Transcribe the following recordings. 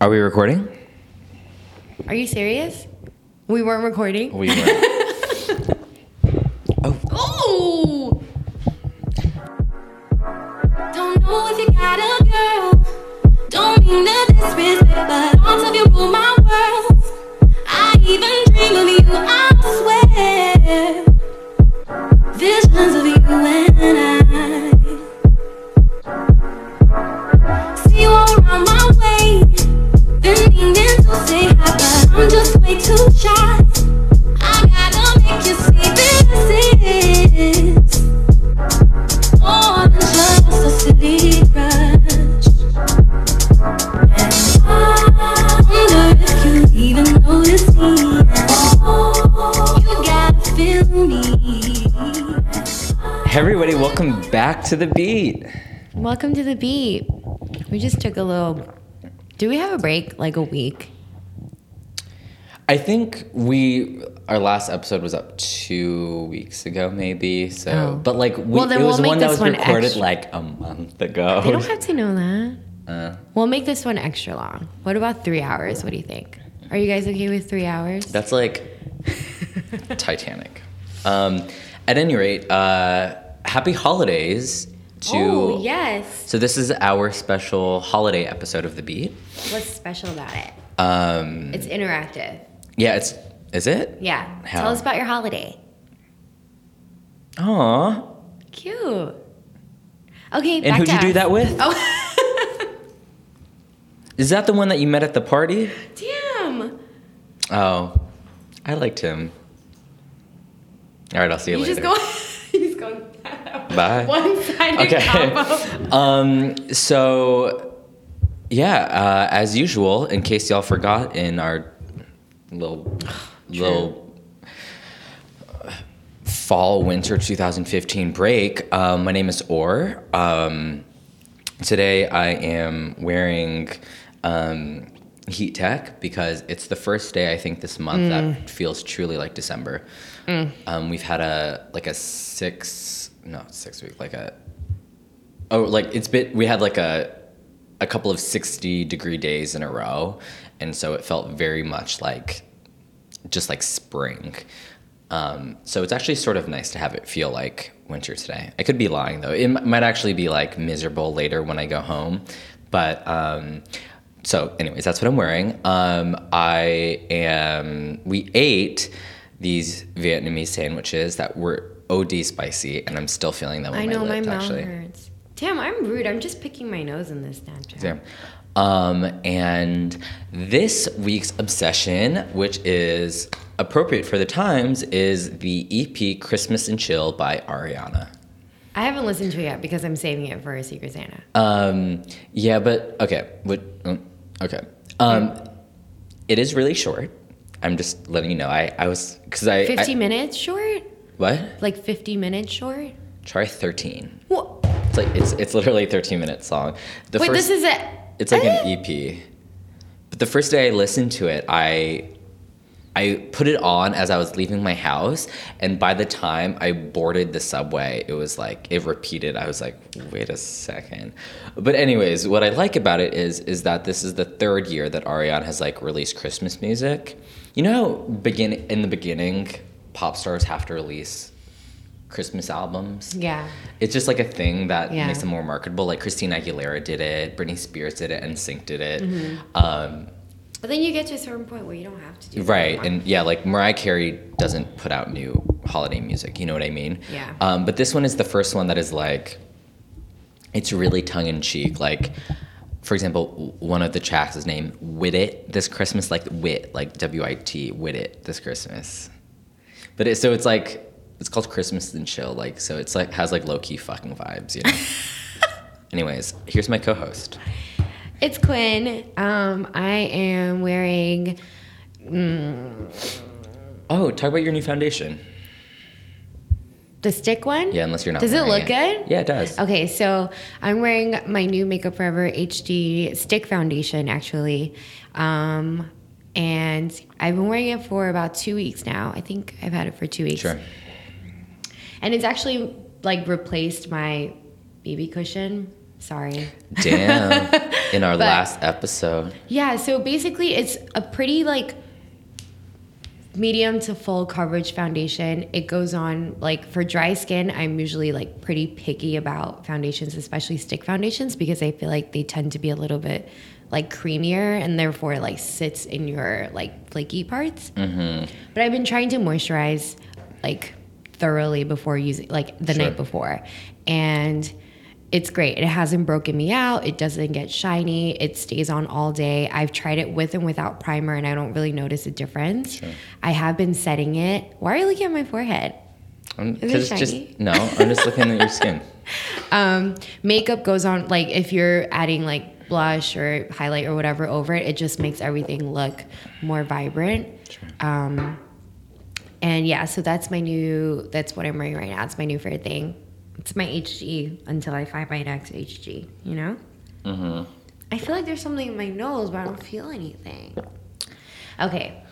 Are we recording? Are you serious? We weren't recording? We were. To the beat. Welcome to the beat. We just took a little. Do we have a break? Like a week? I think we our last episode was up two weeks ago, maybe. So, Oh. but like, we, Well, then it was we'll one that was one recorded extra. like a month ago. They don't have to know that. Uh, We'll make this one extra long. What about three hours? What do you think? Are you guys okay with three hours? that's like Titanic. Um, at any rate, uh, happy holidays to. oh, yes. So this is our special holiday episode of the beat. What's special about it? Um, It's interactive. yeah, it's is it? Yeah. How? Tell us about your holiday. Aw. Cute. Okay. And who'd you do that with? Oh, Is that the one that you met at the party? damn. Oh, I liked him. All right, I'll see you, You later. just go. He's going. Bye. One-sided Okay. combo. Um, so, yeah, uh, as usual, in case y'all forgot, in our little little uh, fall winter 2015 break, um, my name is Or. Um, today I am wearing um, HEATTECH because it's the first day I think this month that feels truly like December. Um, we've had a like a six no six week like a oh like it's been we had like a a couple of 60 degree days in a row. And so it felt very much like just like spring. Um, so it's actually sort of nice to have it feel like winter today. I could be lying though. It might actually be like miserable later when i go home. But um, so anyways that's what i'm wearing. Um, i am we ate these vietnamese sandwiches that were od spicy and i'm still feeling that I know my lips, mouth actually hurts. Damn, I'm rude. I'm just picking my nose in this Snapchat. Yeah. Um, and this week's obsession, which is appropriate for the times, is the EP Christmas and Chill by Ariana. I haven't listened to it yet because I'm saving it for a Secret Santa. Um, yeah, but okay. What, um, okay. Um, it is really short. I'm just letting you know. I, I was, because I. 50 I, minutes short? What? Like 50 minutes short? Try 13. What? It's like, it's, it's literally 13 minutes long. The Wait, first, this is it. It's like an eh? EP. But the first day I listened to it, I I put it on as I was leaving my house, and by the time I boarded the subway, it was like it repeated. I was like, "Wait a second. But anyways, what I like about it is is that this is the third year that Ariana has like released Christmas music. You know, begin in the beginning, pop stars have to release Christmas albums. Yeah. It's just like a thing that Yeah. makes them more marketable. Like Christina Aguilera did it, Britney Spears did it, NSYNC did it. Mm-hmm. Um, But then you get to a certain point where you don't have to do that right, anymore. and yeah, like Mariah Carey doesn't put out new holiday music. You know what I mean? Yeah. Um, but this one is the first one that is like, it's really tongue in cheek. Like, for example, one of the tracks is named "Wit It" this Christmas, like wit, like W I T, "Wit It" this Christmas. But it, so it's like it's called Christmas and Chill, like so it's like has like low key fucking vibes, you know. Anyways, here's my co-host. It's Quinn. Um, I am wearing. Oh, talk about your new foundation. The stick one? Yeah, unless you're not. Does it look good? Yeah, it does. Okay, so I'm wearing my new Make Up For Ever HD stick foundation actually. Um, and I've been wearing it for about two weeks now. I think I've had it for two weeks. Sure. And it's actually like replaced my BB cushion. Sorry. Damn. In our But- last episode. Yeah, so basically it's a pretty like medium to full coverage foundation. It goes on like for dry skin, I'm usually like pretty picky about foundations, especially stick foundations because I feel like they tend to be a little bit like creamier and therefore like sits in your like flaky parts. Mm-hmm. But I've been trying to moisturize like thoroughly before using like the Sure. night before. And it's great. It hasn't broken me out. It doesn't get shiny. It stays on all day. I've tried it with and without primer and I don't really notice a difference. Sure. I have been setting it. Why are you looking at my forehead? Because it's shiny? just no, I'm just looking at your skin. Um, makeup goes on like if you're adding like blush or highlight or whatever over it, it just makes everything look more vibrant. Um, and yeah, so that's my new. That's what I'm wearing right now. It's my new favorite thing. It's my HG until I find my next HG. You know. hmm I feel like there's something in my nose, but I don't feel anything. Okay.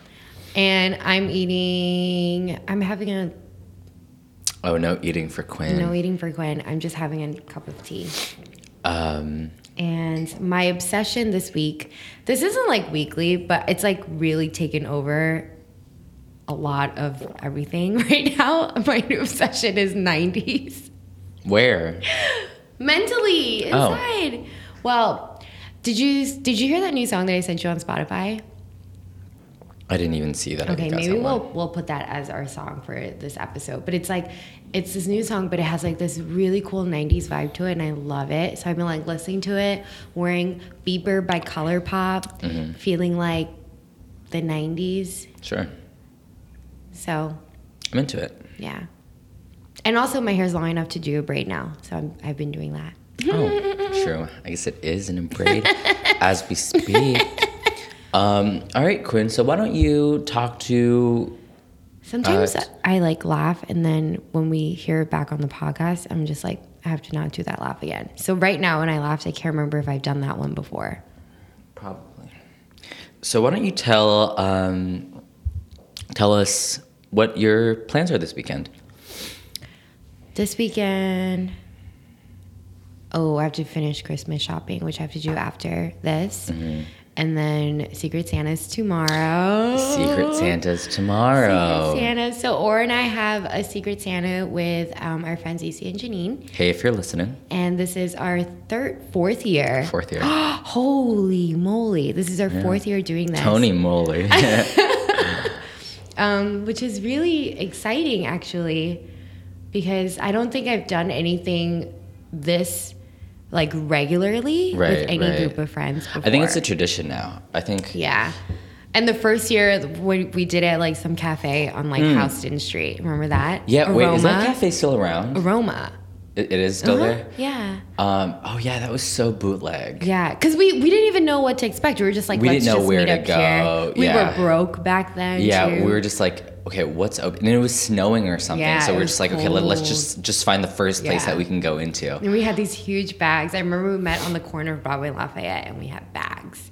And I'm eating, I'm having a Oh no, eating for Quinn. no eating for Quinn. I'm just having a cup of tea. Um, And my obsession this week, this isn't like weekly, but it's like really taken over a lot of everything right now. My new obsession is 90s. where? Mentally, inside. Oh. inside. Well, did you did you hear that new song that I sent you on Spotify? I didn't even see that. Okay, maybe we'll we'll put that as our song for this episode. But it's like it's this new song, but it has like this really cool '90s vibe to it, and I love it. So I've been like listening to it, wearing Beeper by ColourPop, Mm-hmm. feeling like the '90s. Sure, So I'm into it. yeah, and also my hair's long enough to do a braid now, so I'm, I've been doing that. Oh, true. I guess it is in a braid as we speak. Um, all right, Quinn. So why don't you talk to? Sometimes Uh, I like laugh, and then when we hear it back on the podcast, I'm just like, I have to not do that laugh again. So right now, when I laughed, I can't remember if I've done that one before. Probably. So why don't you tell um, tell us what your plans are this weekend? This weekend, oh, I have to finish Christmas shopping, which I have to do after this. Mm-hmm. And then Secret Santa's tomorrow. Secret Santa's tomorrow. Secret Santa. So, Or and I have a Secret Santa with um, our friends Isi and Janine. Hey, if you're listening, And this is our third, fourth year. fourth year. Holy moly. This is our fourth year doing this. Tony Moly. um, which is really exciting actually because I don't think I've done anything this like regularly Right, with any right. group of friends before. I think it's a tradition now. I think yeah. And the first year when we did it at like some cafe on like Houston Street. Remember that? Yeah, wait, is that cafe still around? Aroma. It, it is still Uh-huh. there? Yeah. Um, oh yeah, that was so bootleg. Yeah, because we, we didn't even know what to expect. We were just like, We didn't know where to go. here. We Yeah. were broke back then. Yeah, too. we were just like, okay, what's open? And it was snowing or something. Yeah, so we're just like, okay, let, let's just just find the first place Yeah. that we can go into. And we had these huge bags. I remember we met on the corner of Broadway and Lafayette, and we had bags.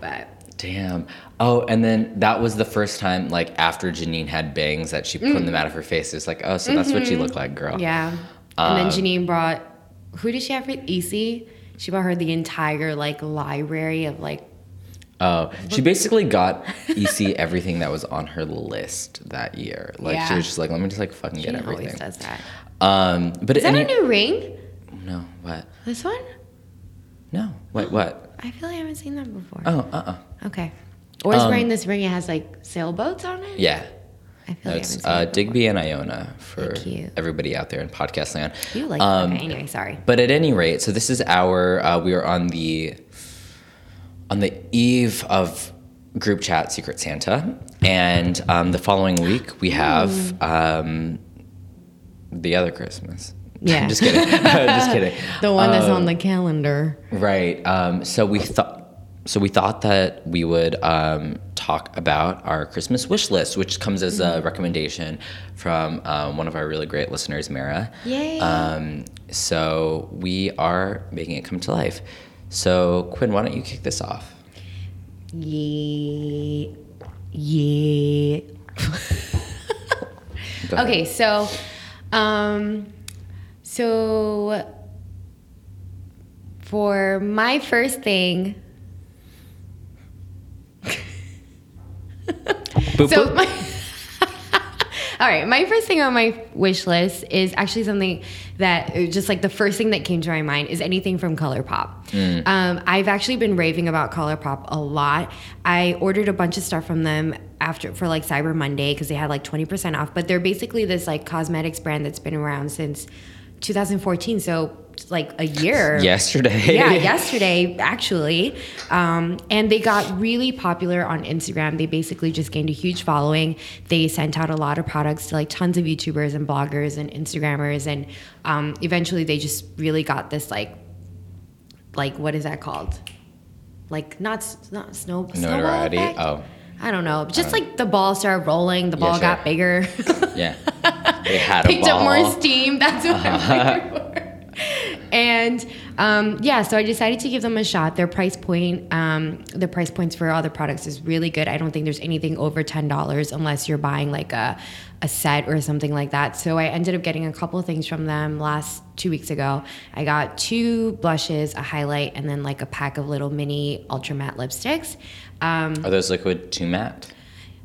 But Damn. Oh, and then that was the first time, like after Janine had bangs, that she put them out of her face. It's like, oh, so that's what you look like, girl. Mm-hmm. yeah, and then Janine brought. Who did she have for EC? She brought her the entire like library of like. Oh, she basically got EC everything that was on her list that year. Like she was just like, let me just like fucking She get always everything. does that. Um, but Is that any a new ring? no, what? This one? No, what? What? I feel like I haven't seen that before. Oh, uh, uh Okay. Or is Um, wearing this ring. It has like sailboats on it. Yeah, I feel like I haven't seen uh. Digby and Iona for everybody out there in podcast land. You like Um, okay, anyway? Sorry. But at any rate, so this is our uh, we are on the on the eve of group chat Secret Santa, and um, the following week we have um, the other Christmas. Yeah. just kidding. just kidding. The one that's Um, on the calendar. Right. Um, so we thought. So we thought that we would um, talk about our Christmas wish list, which comes as Mm-hmm. a recommendation from um, one of our really great listeners, Mara. Yay. Um, so we are making it come to life. So Quinn, why don't you kick this off? Yeah. Yeah. Okay, so um So for my first thing, Boop, so boop. my all right my first thing on my wish list is actually something that uh, just like the first thing that came to my mind is anything from colourpop. Um, i've actually been raving about colourpop a lot. I ordered a bunch of stuff from them after for like cyber monday because they had like 20% off but they're basically this like cosmetics brand that's been around since 2014 so like a year Yesterday. yeah, yesterday actually. Um, and they got really popular on Instagram. They basically just gained a huge following. They sent out a lot of products to like tons of YouTubers and bloggers and Instagrammers, and um, eventually they just really got this like, like what is that called? Like not not snow snowball Notoriety? effect? Oh. I don't know. Just like the ball started rolling, the Yeah, ball sure. got bigger. Yeah. They had a picked up more steam. That's what I'm looking for. And um, yeah, so I decided to give them a shot. Their price point, um, the price points for other products is really good. I don't think there's anything over ten dollars unless you're buying like a a set or something like that. So I ended up getting a couple things from them last two weeks ago. I got two blushes, a highlight, and then like a pack of little mini ultra matte lipsticks. Um, Are those liquid to matte?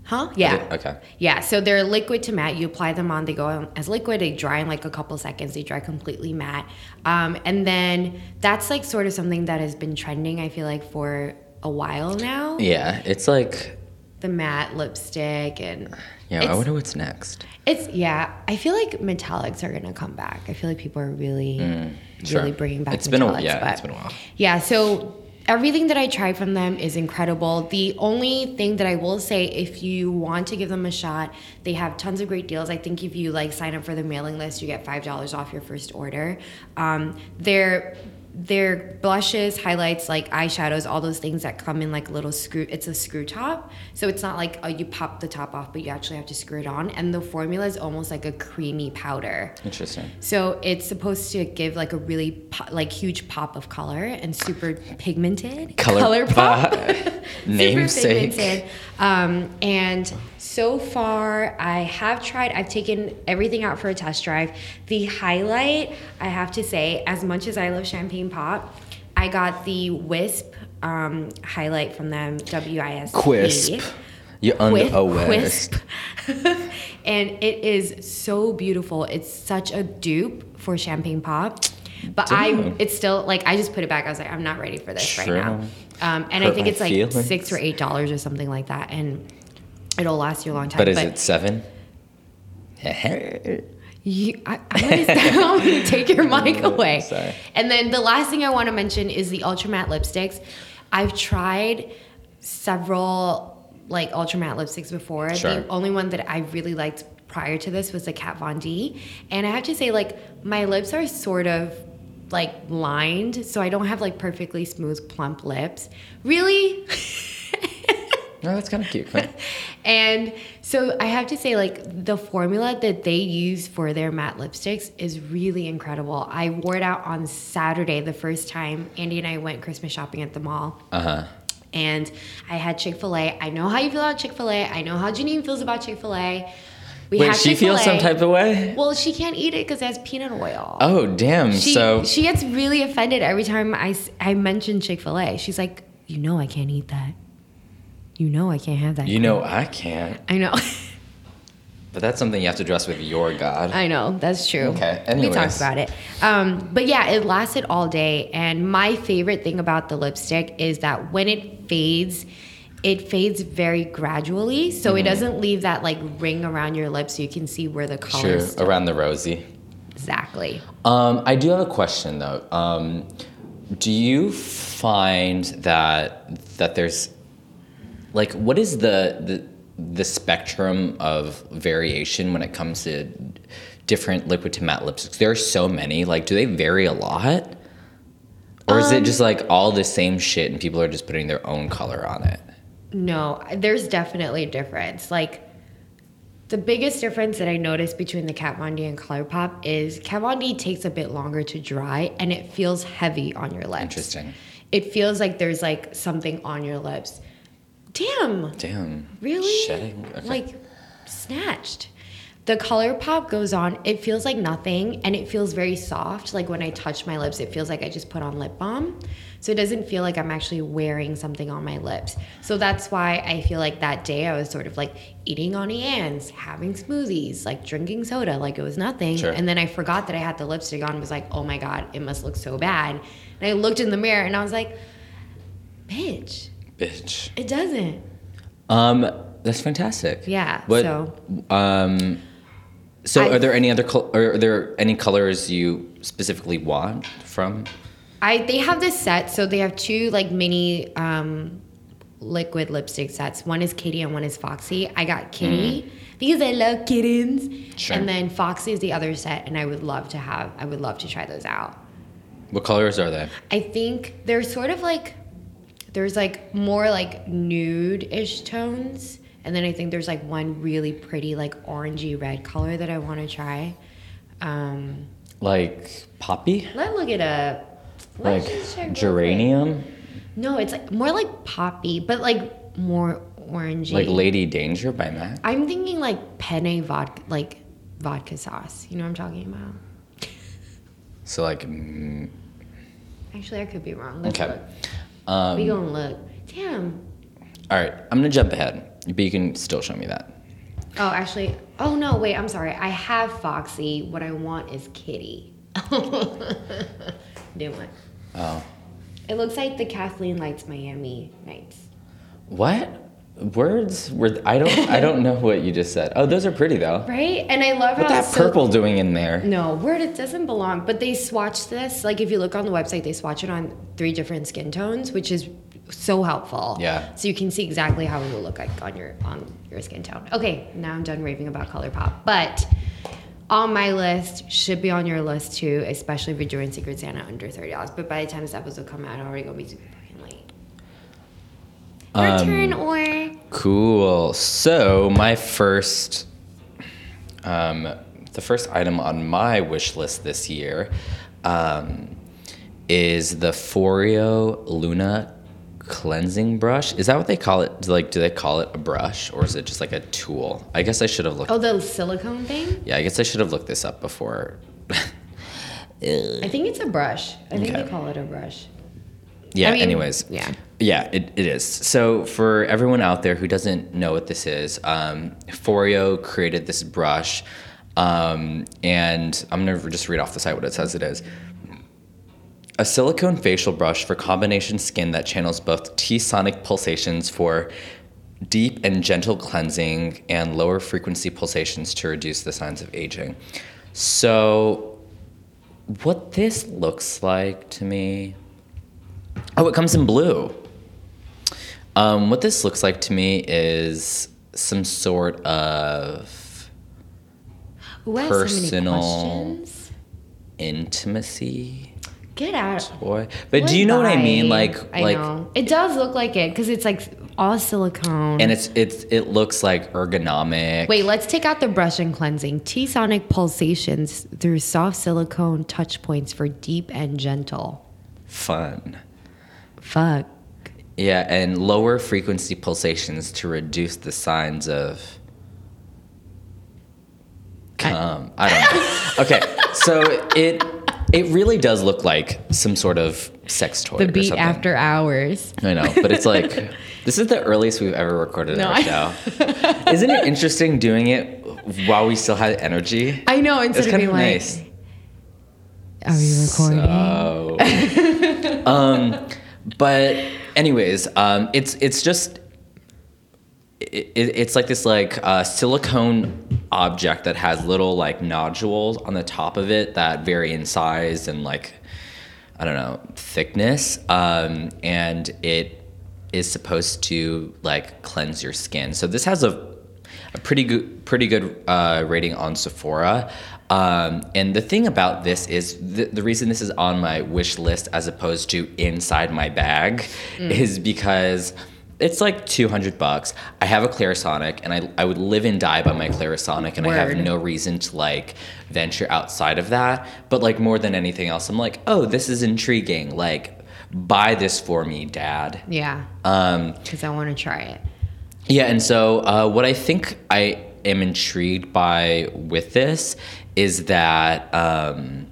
Huh? Yeah. Okay. Yeah, so they're liquid to matte. You apply them on, they go on as liquid. They dry in like a couple seconds. They dry completely matte. Um, and then that's like sort of something that has been trending, I feel like, for a while now. Yeah. It's like, The matte lipstick and yeah, I wonder what's next. it's yeah. I feel like metallics are gonna come back. I feel like people are really, Mm, Sure. really bringing back It's been a- metallics. yeah, but it's been a while. Yeah, so everything that I tried from them is incredible. The only thing that I will say, if you want to give them a shot, they have tons of great deals. I think if you like sign up for the mailing list, you get five dollars off your first order. Um, they're their blushes, highlights, like eyeshadows, all those things that come in like a little screw. It's a screw top, so it's not like oh you pop the top off, but you actually have to screw it on. And the formula is almost like a creamy powder. Interesting. So it's supposed to give like a really po- like huge pop of color and super pigmented. Color pop. pop. Super Namesake. pigmented. Um, and so far, I have tried. I've taken everything out for a test drive. The highlight, I have to say, as much as I love champagne pop, I got the Wisp um, highlight from them. W I S P. Quisp. You Quip- under Quisp. and it is so beautiful. It's such a dupe for champagne pop. But I, it's still like I just put it back. I was like, I'm not ready for this right now. True. Um, and I think it's like feelings. six or eight dollars or something like that, and it'll last you a long time. But is it seven? Uh-huh. You, I, gonna, I'm gonna take your mic away. Sorry. And then the last thing I want to mention is the ultra matte lipsticks. I've tried several like ultra matte lipsticks before. Sure. The only one that I really liked prior to this was the Kat Von D, and I have to say like my lips are sort of like lined, so I don't have like perfectly smooth plump lips. Really. No, that's kind of cute. And so I have to say, like, the formula that they use for their matte lipsticks is really incredible. I wore it out on Saturday the first time Andy and I went Christmas shopping at the mall. Uh huh. And I had Chick fil A. I know how you feel about Chick fil A. I know how Janine feels about Chick fil A. We Wait, she feels some type of way? Well, she can't eat it because it has peanut oil. Oh, damn. She, so, she gets really offended every time I I mention Chick fil A. She's like, You know, I can't eat that. You know, I can't have that. you know, I can't. I know. But that's something you have to address with your God. I know that's true. Okay, we talked about it. Um, but yeah, it lasted all day. And my favorite thing about the lipstick is that when it fades, it fades very gradually, so Mm-hmm. it doesn't leave that like ring around your lips, so you can see where the color Sure, around the rosy. Exactly. Um, I do have a question though. Um, do you find that that there's like what is the the the spectrum of variation when it comes to different liquid to matte lipsticks? There are so many. Like, do they vary a lot, or is it just Um, like all the same shit and people are just putting their own color on it? No, there's definitely a difference. Like the biggest difference that I noticed between the Kat Von D and ColourPop is Kat Von D takes a bit longer to dry and it feels heavy on your lips. Interesting. It feels like there's like something on your lips. Damn, Damn. really? Shedding. Okay. Like snatched. the ColourPop goes on it feels like nothing and it feels very soft like when i touch my lips it feels like i just put on lip balm so it doesn't feel like i'm actually wearing something on my lips so that's why i feel like that day i was sort of like eating on having smoothies like drinking soda like it was nothing Sure. and then i forgot that i had the lipstick on was like oh my god it must look so bad and i looked in the mirror and i was like bitch Bitch. it doesn't Um, that's fantastic. Yeah, What, so- um, so I- are there any other col- are there any colors you specifically want from? I they have this set, so they have two like mini um, liquid lipstick sets. One is Kitty and one is Foxy. I got Kitty because I love kittens, Mm. Sure. and then Foxy is the other set, and I would love to have. I would love to try those out. What colors are they? I think they're sort of like there's like more like nude-ish tones, and then I think there's like one really pretty like orangey red color that I want to try. Um, Like poppy? let's look it up. Let's Like geranium? No, it's like more like poppy, but like more orangey. Like Lady Danger by MAC? I'm thinking like penne vodka, like vodka sauce. You know what I'm talking about? So like, mm, Actually, I could be wrong. Let's okay. look. Um, we gonna look. Damn. all right, I'm gonna jump ahead, but you can still show me that. Oh, actually. Oh no, wait. I'm sorry. I have Foxy. What I want is Kitty. Didn't want. Oh, It looks like the Kathleen Lights Miami nights. what words were? I don't. I don't know what you just said. Oh, those are pretty though. Right? And I love What's how that so- purple doing in there? No, word it doesn't belong. But they swatch this. Like if you look on the website, they swatch it on three different skin tones, which is so helpful. Yeah. So you can see exactly how it will look like on your on your skin tone. Okay, now I'm done raving about ColourPop. But on my list should be on your list too, especially if you're doing Secret Santa under thirty dollars. But by the time this episode comes out, I'm already gonna be super fucking late. Your Um, turn or Cool. So my first, um, the first item on my wish list this year, um, is the Foreo Luna cleansing brush. Is that what they call it? Like, do they call it a brush or is it just like a tool? I guess I should have looked. oh the silicone thing? Yeah, I guess I should have looked this up before. I think it's a brush. I think Okay. they call it a brush. Yeah. I mean, anyways. yeah. Yeah, it, it is. So for everyone out there who doesn't know what this is, um, Foreo created this brush, um, and I'm gonna just read off the site what it says it is. A silicone facial brush for combination skin that channels both T-sonic pulsations for deep and gentle cleansing and lower frequency pulsations to reduce the signs of aging. So, what this looks like to me. Oh, it comes in blue. Um, what this looks like to me is some sort of Personal- so intimacy Get out. toy. But do you know what I mean? Like, I like, know. It does look like it because it's like all silicone. and it's it's it looks like ergonomic. Wait, let's take out the brush and cleansing. T sonic pulsations through soft silicone touch points for deep and gentle. fun. Fuck. Yeah, and lower frequency pulsations to reduce the signs of cum. I, don't know. okay, so it it really does look like some sort of sex toy. The beat after hours. I know, but it's like this is the earliest we've ever recorded No, our I- show. Isn't it interesting doing it while we still had energy? I know. Instead It's of kind of like, nice. are we recording? So, um, but anyways, um, it's it's just it, it, it's like this like uh, silicone object that has little like nodules on the top of it that vary in size and like I don't know thickness, um, and it is supposed to like cleanse your skin. So this has a a pretty good pretty good uh, rating on Sephora. Um, and the thing about this is the, the reason this is on my wish list as opposed to inside my bag is because it's like 200 bucks. I have a Clarisonic and I, I would live and die by my Clarisonic and I have no reason to like venture outside of that. But like more than anything else, I'm like, oh, this is intriguing. Like, buy this for me, dad. Yeah, Um, because I want to try it. yeah, and so uh, what I think I am intrigued by with this is that um,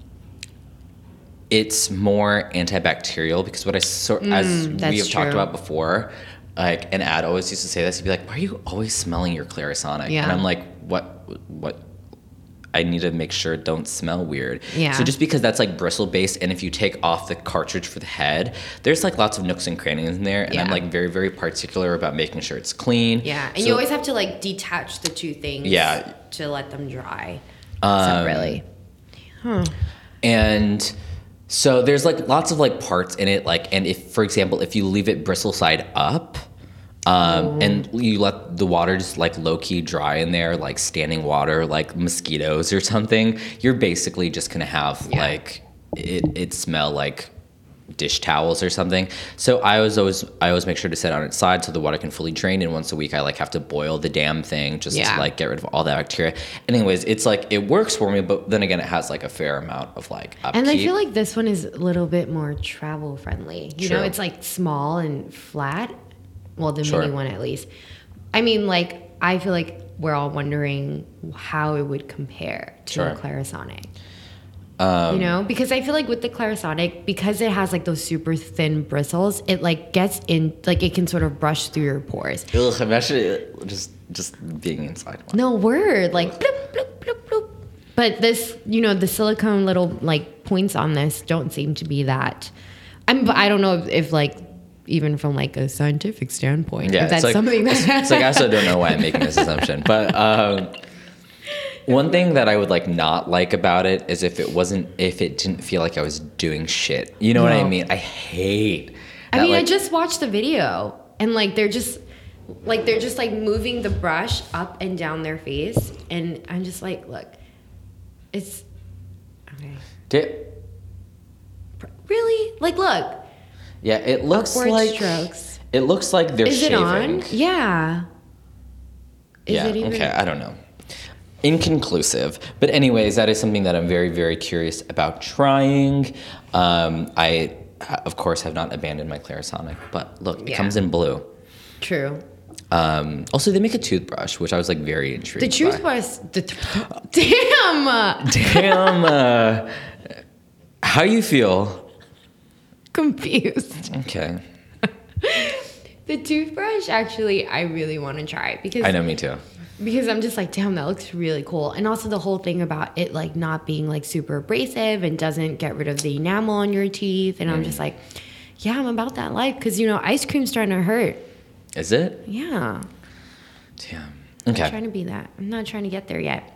it's more antibacterial because what I sort as we Mm, have talked about before, like an ad always used to say this. He'd be like, "Why are you always smelling your Clarisonic?" Yeah. And I'm like, "What? What?" I need to make sure it don't smell weird. Yeah. So just because that's like bristle based, and if you take off the cartridge for the head, there's like lots of nooks and crannies in there, and I'm like very very particular about making sure it's clean. Yeah, and So- you always have to like detach the two things. Yeah. To let them dry. Um, separately. And so there's like lots of like parts in it, like and if for example if you leave it bristle side up, um, and you let the water just like low key dry in there, like standing water, like mosquitoes or something, you're basically just gonna have Yeah. like it it smell like dish towels or something. So I was always I always make sure to set it on its side so the water can fully drain. And once a week I like have to boil the damn thing just Yeah. to like get rid of all that bacteria. Anyways, it's like it works for me, but then again it has like a fair amount of like upkeep. And I feel like this one is a little bit more travel friendly. You know, True. it's like small and flat. Well, the Sure. mini one at least. I mean, like I feel like we're all wondering how it would compare to Sure. a Clarisonic. Um, you know, because I feel like with the Clarisonic, because it has like those super thin bristles, it like gets in, like it can sort of brush through your pores. Ugh, I'm actually just just being inside one. No word, like bloop, bloop, bloop, bloop. But this, you know, the silicone little like points on this don't seem to be that. I'm, I don't know if, if like even from like a scientific standpoint, Yeah, that's like, something that it's, it's like I also don't know why I'm making this assumption, but um, one thing that I would like not like about it is if it wasn't if it didn't feel like I was doing shit. You know what I mean? I hate. I that, mean, I just watched the video and like they're just like they're just like moving the brush up and down their face, and I'm just like, look, it's okay. Really? Like, look, yeah, it looks upward like strokes. it looks like they're Is shaving. it on? Yeah. Is yeah. it even? Okay. I don't know. Inconclusive, but anyways, that is something that I'm very, very curious about trying. Um, I, of course, have not abandoned my Clarisonic, but look, it Yeah. comes in blue. True. Um, also, they make a toothbrush, which I was like very intrigued. The toothbrush. The damn. Damn. Uh, how you feel? Confused. Okay. The toothbrush, actually, I really want to try because I know, me too. because I'm just like, damn, that looks really cool. And also the whole thing about it like not being like super abrasive and doesn't get rid of the enamel on your teeth. And Mm. I'm just like, yeah, I'm about that life because you know ice cream's starting to hurt. Is it? Yeah, Damn. I'm Okay. trying to be that. I'm not trying to get there yet.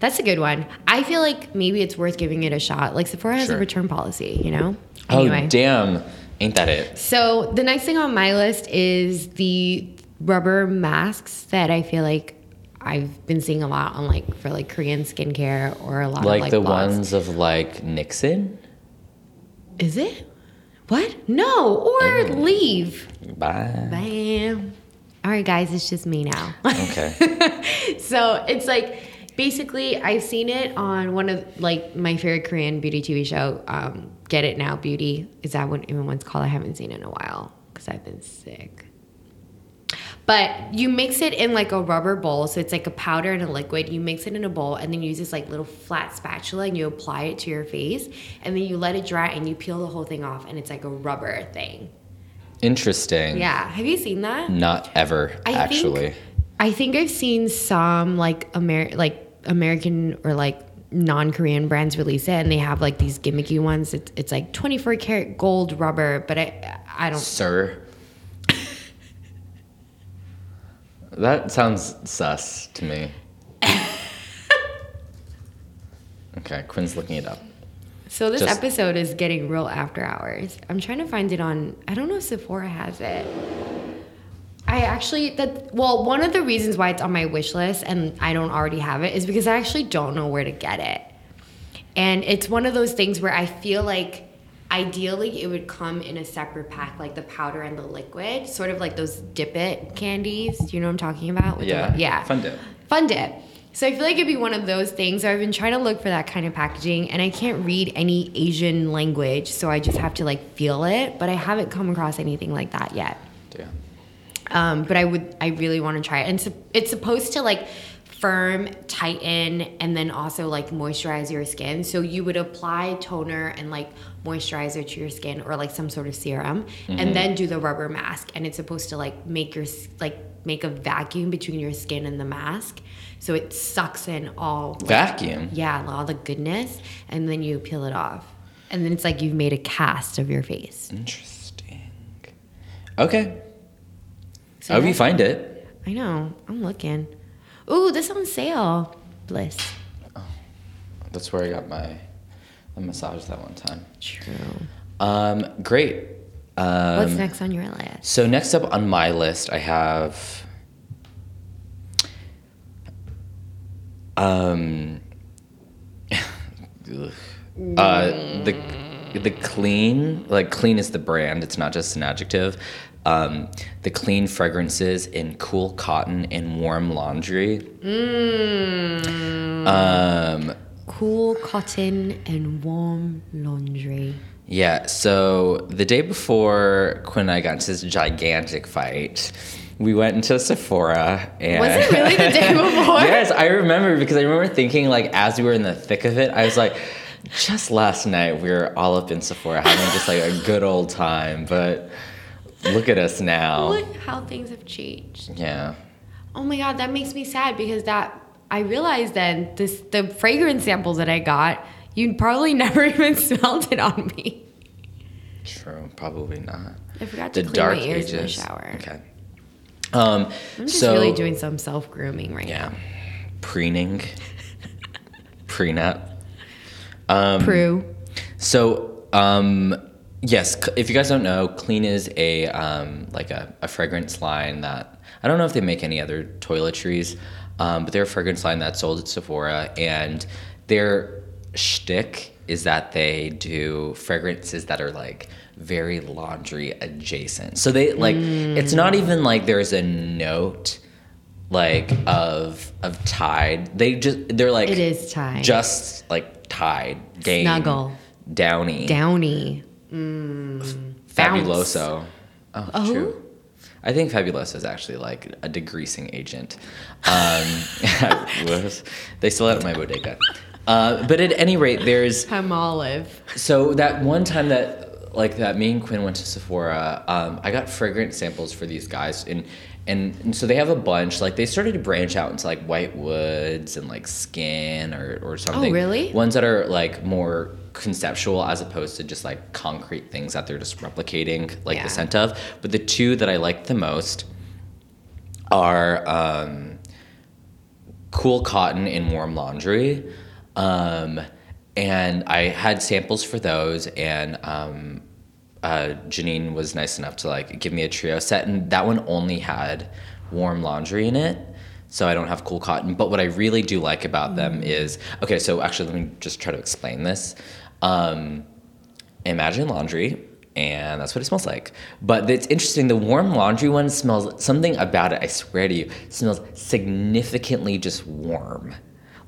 That's a good one. I feel like maybe it's worth giving it a shot. Like Sephora has Sure. a return policy, you know. Oh, damn. Ain't that it? So the next thing on my list is the rubber masks that I feel like I've been seeing a lot on like for like Korean skincare or a lot Like, of like the blogs. ones of like Nixon? Is it? What? No, or leave. Bye. Bam. All right, guys, it's just me now. Okay. so it's like basically I've seen it on one of like my favorite Korean beauty TV show, um, Get It Now Beauty. Is that what even one's called? I haven't seen it in a while because I've been sick. But you mix it in like a rubber bowl, so it's like a powder and a liquid. You mix it in a bowl and then you use this like little flat spatula and you apply it to your face and then you let it dry and you peel the whole thing off and it's like a rubber thing. Interesting. Yeah, have you seen that? Not ever, I actually. Think, I think I've seen some like Amer- like American or like non-Korean brands release it, and they have like these gimmicky ones. It's it's like 24 karat gold rubber, but I I don't. Sir. that sounds sus to me. okay, Quinn's looking it up. So this Just- episode is getting real after hours. I'm trying to find it on. I don't know if Sephora has it. I actually that well one of the reasons why it's on my wish list and I don't already have it is because I actually don't know where to get it. And it's one of those things where I feel like ideally it would come in a separate pack like the powder and the liquid, sort of like those dip it candies. Do you know what I'm talking about? With the- Yeah. yeah. Fun dip. Fun dip. So I feel like it'd be one of those things. I've been trying to look for that kind of packaging and I can't read any Asian language, so I just have to like feel it, but I haven't come across anything like that yet. Um, but I would, I really want to try it. And it's, it's supposed to like firm, tighten, and then also like moisturize your skin. So you would apply toner and like moisturizer to your skin or like some sort of serum, and then do the rubber mask. And it's supposed to like make your like make a vacuum between your skin and the mask, so it sucks in all like, Vacuum. yeah, all the goodness, and then you peel it off. And then it's like you've made a cast of your face. Interesting. Okay. So I hope you find it. I know. I'm looking. Ooh, this on sale. Bliss. Oh, That's where I got my, my massage that one time. True. Um, great. Um, What's next on your list? So next up on my list, I have um uh the the clean like clean is the brand. It's not just an adjective. Um, the clean fragrances in cool cotton and warm laundry. Um, Cool cotton and warm laundry. Yeah, so the day before Quinn and I got into this gigantic fight, we went into Sephora and Was it really the day before? yes, I remember because I remember thinking like as we were in the thick of it, I was like, just last night we were all up in Sephora having just like a good old time, but look at us now. Look how things have changed. Yeah. Oh my god, that makes me sad because that I realized then this the fragrance samples that I got, you probably never even smelled it on me. True, probably not. I forgot The to clean dark my ears in the shower. Okay. Um, I'm just so really doing some self grooming right now. yeah, preening, prenup. Um, now. Prue. So, um, yes, if you guys don't know, Clean is a um, like a, a fragrance line that I don't know if they make any other toiletries, um, but they're a fragrance line that's sold at Sephora, and their shtick is that they do fragrances that are like very laundry adjacent. So they like it's not even like there's a note like of of Tide. They just they're like It is Tide. just like Tide, Gain, Snuggle. Downy, Downy. Mm. Fabuloso. Oh, Oh. true. I think Fabuloso is actually like a degreasing agent. Um, they still have my bodega. Uh, but at any rate, there's I'm olive. so that one time that like that me and Quinn went to Sephora, um, I got fragrance samples for these guys and, and and so they have a bunch. Like they started to branch out into like white woods and like skin or or something. Oh, really? Ones that are like more conceptual as opposed to just like concrete things that they're just replicating like Yeah. the scent of. But the two that I like the most are um, cool cotton and warm laundry. Um, and I had samples for those, and um, uh, Janine was nice enough to like give me a trio set, and that one only had warm laundry in it. So I don't have cool cotton. But what I really do like about them is okay. So actually, let me just try to explain this. Um, imagine laundry and that's what it smells like but it's interesting the warm laundry one smells something about it i swear to you smells significantly just warm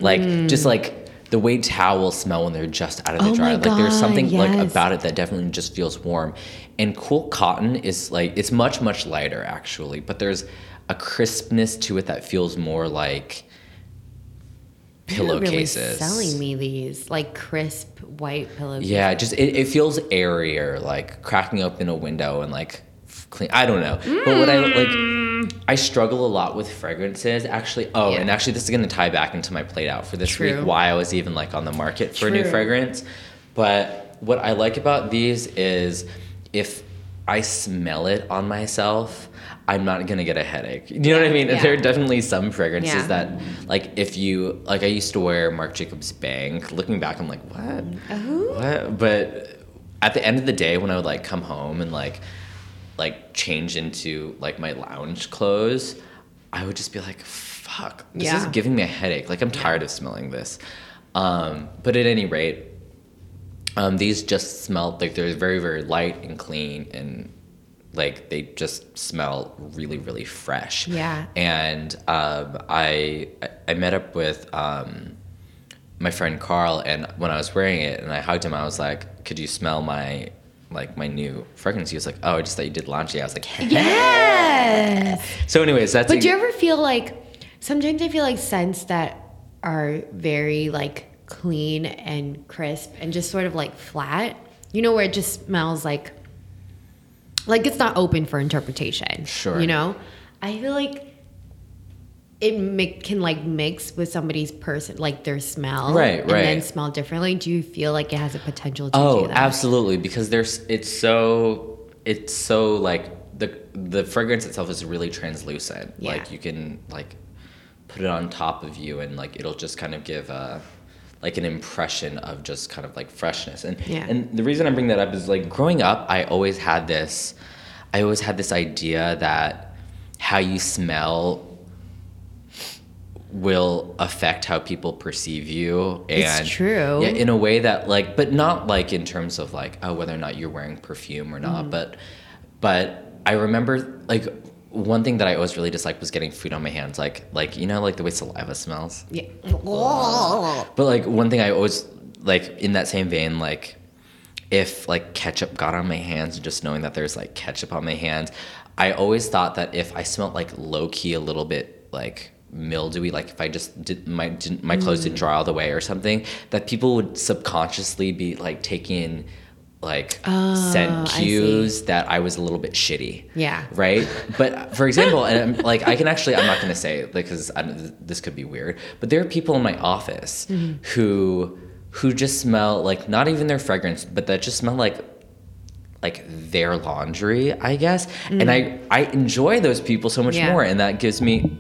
like just like the way towels smell when they're just out of the Oh dryer like there's something like about it that definitely just feels warm and cool cotton is like it's much much lighter actually but there's a crispness to it that feels more like You're really pillowcases selling me these like crisp white pillowcases. Yeah, just it, it feels airier, like cracking open a window and like clean. I don't know, but what I like, I struggle a lot with fragrances. Actually, oh, Yeah. and actually, this is gonna tie back into my plate out for this True. week. Why I was even like on the market for a new fragrance, but what I like about these is if I smell it on myself. I'm not gonna get a headache. You know what I mean? Yeah. There are definitely some fragrances Yeah. that, like, if you like, I used to wear Marc Jacobs Bang. Looking back, I'm like, what? What? But at the end of the day, when I would like come home and like like change into like my lounge clothes, I would just be like, fuck, this is giving me a headache. Like I'm tired of smelling this. Um, but at any rate, um, these just smell like they're very very light and clean and like they just smell really really fresh. Yeah. And um, I I met up with um, my friend Carl, and when I was wearing it, and I hugged him, I was like, "Could you smell my like my new fragrance?" He was like, "Oh, I just thought you did laundry." I was like, Yes. So, anyways, that's But do you ever feel like sometimes I feel like scents that are very like clean and crisp and just sort of like flat. You know where it just smells like like it's not open for interpretation. Sure. You know? I feel like it mi- can like mix with somebody's person like their smell Right, right, and then smell differently. Do you feel like it has a potential to Oh, do that? absolutely. Because there's it's so it's so like the the fragrance itself is really translucent. Yeah. Like you can like put it on top of you and like it'll just kind of give a like an impression of just kind of like freshness. And Yeah. and the reason I bring that up is like growing up I always had this I always had this idea that how you smell will affect how people perceive you and It's true. yeah in a way that like but not like in terms of like oh whether or not you're wearing perfume or not mm-hmm. but but i remember like one thing that i always really disliked was getting food on my hands like like you know like the way saliva smells Yeah. but like one thing i always like in that same vein like if like ketchup got on my hands and just knowing that there's like ketchup on my hands i always thought that if i smelled like low key a little bit like mildewy like if i just did my didn't, my clothes didn't dry all the way or something that people would subconsciously be like taking like Oh, scent I cues that i was a little bit shitty Yeah. right but for example and I'm, like i can actually i'm not going to say because I, don't- this could be weird but there are people in my office Mm-hmm. who who just smell like not even their fragrance but that just smell like like their laundry i guess and i i enjoy those people so much Mm. Yeah. more and that gives me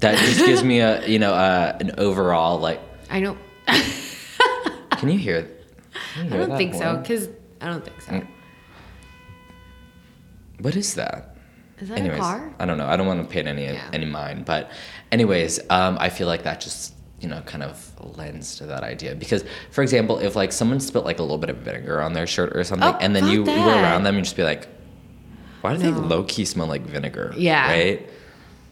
that just gives me a you know uh, an overall like I know. can you hear can you I don't think so because I don't think so. What is that Is that anyways, a car? I don't know. I don't want to paint any Yeah. any mind, but anyways, um, I feel like that just you know kind of lends to that idea because, for example, if like someone spilled like a little bit of vinegar on their shirt or something, Oh, and then you, you go that. around them and just be like, why do they low key smell like vinegar? Yeah. right.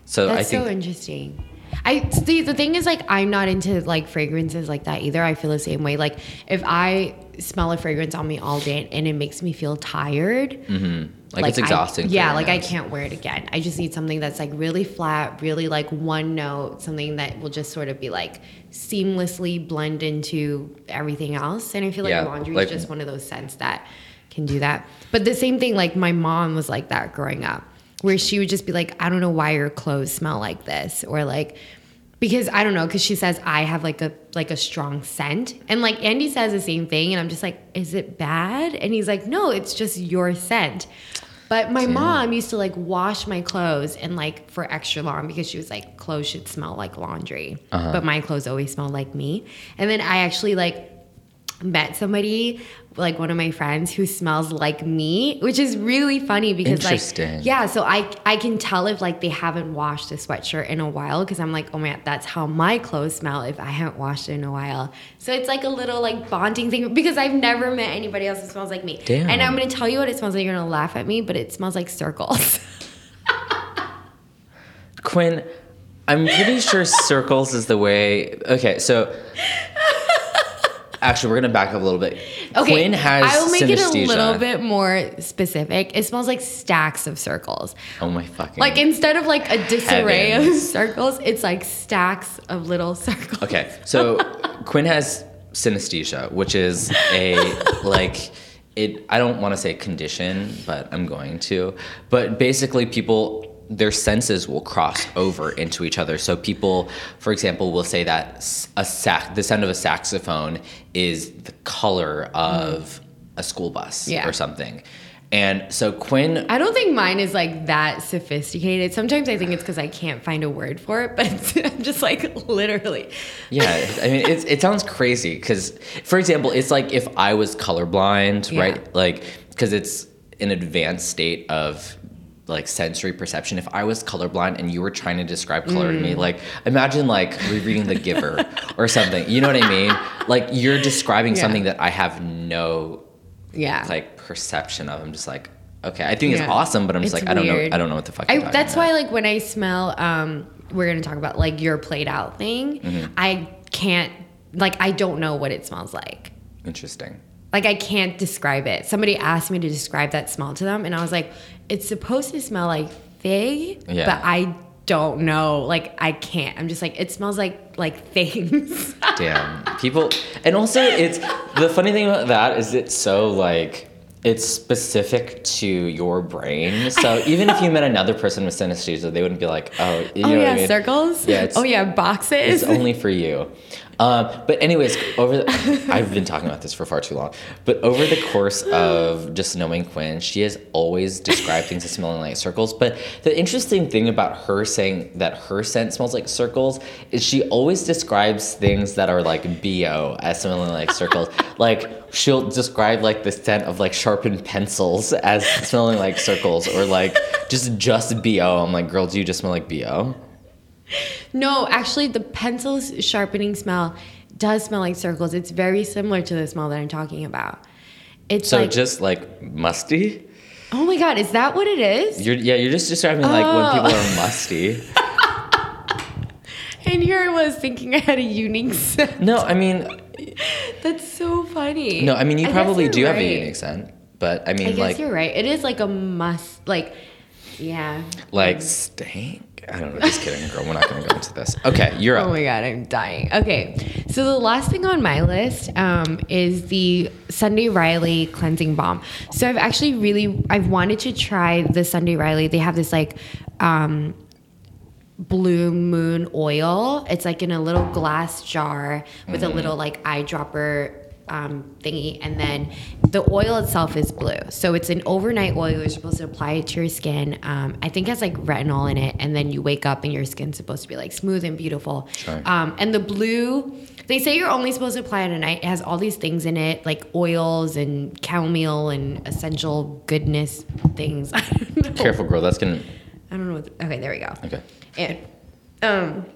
So That's I think so interesting. I see. The thing is, like, I'm not into like fragrances like that either. I feel the same way. Like, if I smell a fragrance on me all day and it makes me feel tired, mm-hmm. like, it's exhausting. for yeah, like I can't wear it again. I just need something that's like really flat, really like one note, something that will just sort of be like seamlessly blend into everything else. And I feel like Yeah, laundry like- is just one of those scents that can do that. But the same thing, like my mom was like that growing up, where she would just be like, I don't know why your clothes smell like this, or like because I don't know, because she says I have like a like a strong scent, and like Andy says the same thing, and I'm just like, is it bad? And he's like, no, it's just your scent. But my mom used to like wash my clothes and like for extra long because she was like, clothes should smell like laundry, uh-huh. but my clothes always smell like me. And then I actually like met somebody like one of my friends who smells like me which is really funny because Interesting. like yeah so i i can tell if like they haven't washed a sweatshirt in a while because i'm like oh man that's how my clothes smell if i haven't washed it in a while so it's like a little like bonding thing because i've never met anybody else that smells like me Damn. and i'm gonna tell you what it smells like you're gonna laugh at me but it smells like circles Quinn, I'm pretty sure circles is the way. Okay, so actually, we're gonna back up a little bit. Okay, Quinn has I will make it a little bit more specific. It smells like stacks of circles. Oh my fucking. Like instead of like a disarray of circles, it's like stacks of little circles. Okay, so Quinn has synesthesia, which is a like it. I don't want to say condition, but I'm going to. But basically, people their senses will cross over into each other. So people, for example, will say that a sax, the sound of a saxophone is the color of a school bus Yeah. or something. And so Quinn I don't think mine is like that sophisticated. Sometimes I think it's because I can't find a word for it, but it's, I'm just like literally. Yeah, I mean, it's, it sounds crazy because, for example, it's like if I was colorblind, Yeah. right? Like, because it's an advanced state of like sensory perception. If I was colorblind and you were trying to describe color to me, Mm. like imagine like rereading The Giver or something. You know what I mean? Like you're describing Yeah. something that I have no Yeah. like perception of. I'm just like, okay, I think Yeah. it's awesome, but I'm just It's like, I don't know. I don't know what the fuck. I, that's about. why like when I smell um we're gonna talk about like your played out thing, Mm-hmm. I can't like I don't know what it smells like. Interesting. Like I can't describe it. Somebody asked me to describe that smell to them and I was like, it's supposed to smell like fig, Yeah. but I don't know. Like I can't. I'm just like it smells like like things. Damn. People and also it's the funny thing about that is it's so like it's specific to your brain. So even if you met another person with synesthesia, they wouldn't be like, oh, you oh, know oh what yeah, I mean? circles. Yeah, oh yeah, boxes. It's only for you. Um, but anyways, over the, I've been talking about this for far too long. But over the course of just knowing Quinn, she has always described things as smelling like circles. But the interesting thing about her saying that her scent smells like circles is she always describes things that are like bo as smelling like circles. like she'll describe like the scent of like sharpened pencils as smelling like circles, or like just just bo. I'm like, girl, do you just smell like bo? No, actually, the pencil sharpening smell does smell like circles. It's very similar to the smell that I'm talking about. It's So like, just like musty. oh my god, is that what it is? You're yeah, you're just describing like when people Oh. are musty. And here I was thinking I had a unique scent. No, I mean, That's so funny. no, I mean you guess probably do have a unique scent, but I I mean guess like you're right. It is like a must. Like, yeah. like stank. I don't know. Just kidding, girl. We're not gonna go into this. Okay, you're up. Oh my god, I'm dying. Okay, so the last thing on my list um, is the Sunday Riley cleansing balm. So I've actually really I've wanted to try the Sunday Riley. They have this like um, blue moon oil. It's like in a little glass jar with a little like eyedropper um, thingy, and then the oil itself is blue. So it's an overnight oil. You're supposed to apply it to your skin. Um, I think it has like retinol in it, and then you wake up and your skin's supposed to be like smooth and beautiful. Sure. Um, and the blue, they say you're only supposed to apply it at night. It has all these things in it, like oils and chamomile and essential goodness things. I don't know. Careful, girl. That's gonna. I don't know. What okay, there we go. Okay. And, um,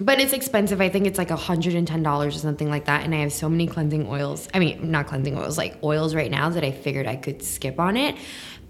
but it's expensive. I think it's like $110 or something like that. And I have so many cleansing oils. I mean, not cleansing oils, like oils right now that I figured I could skip on it.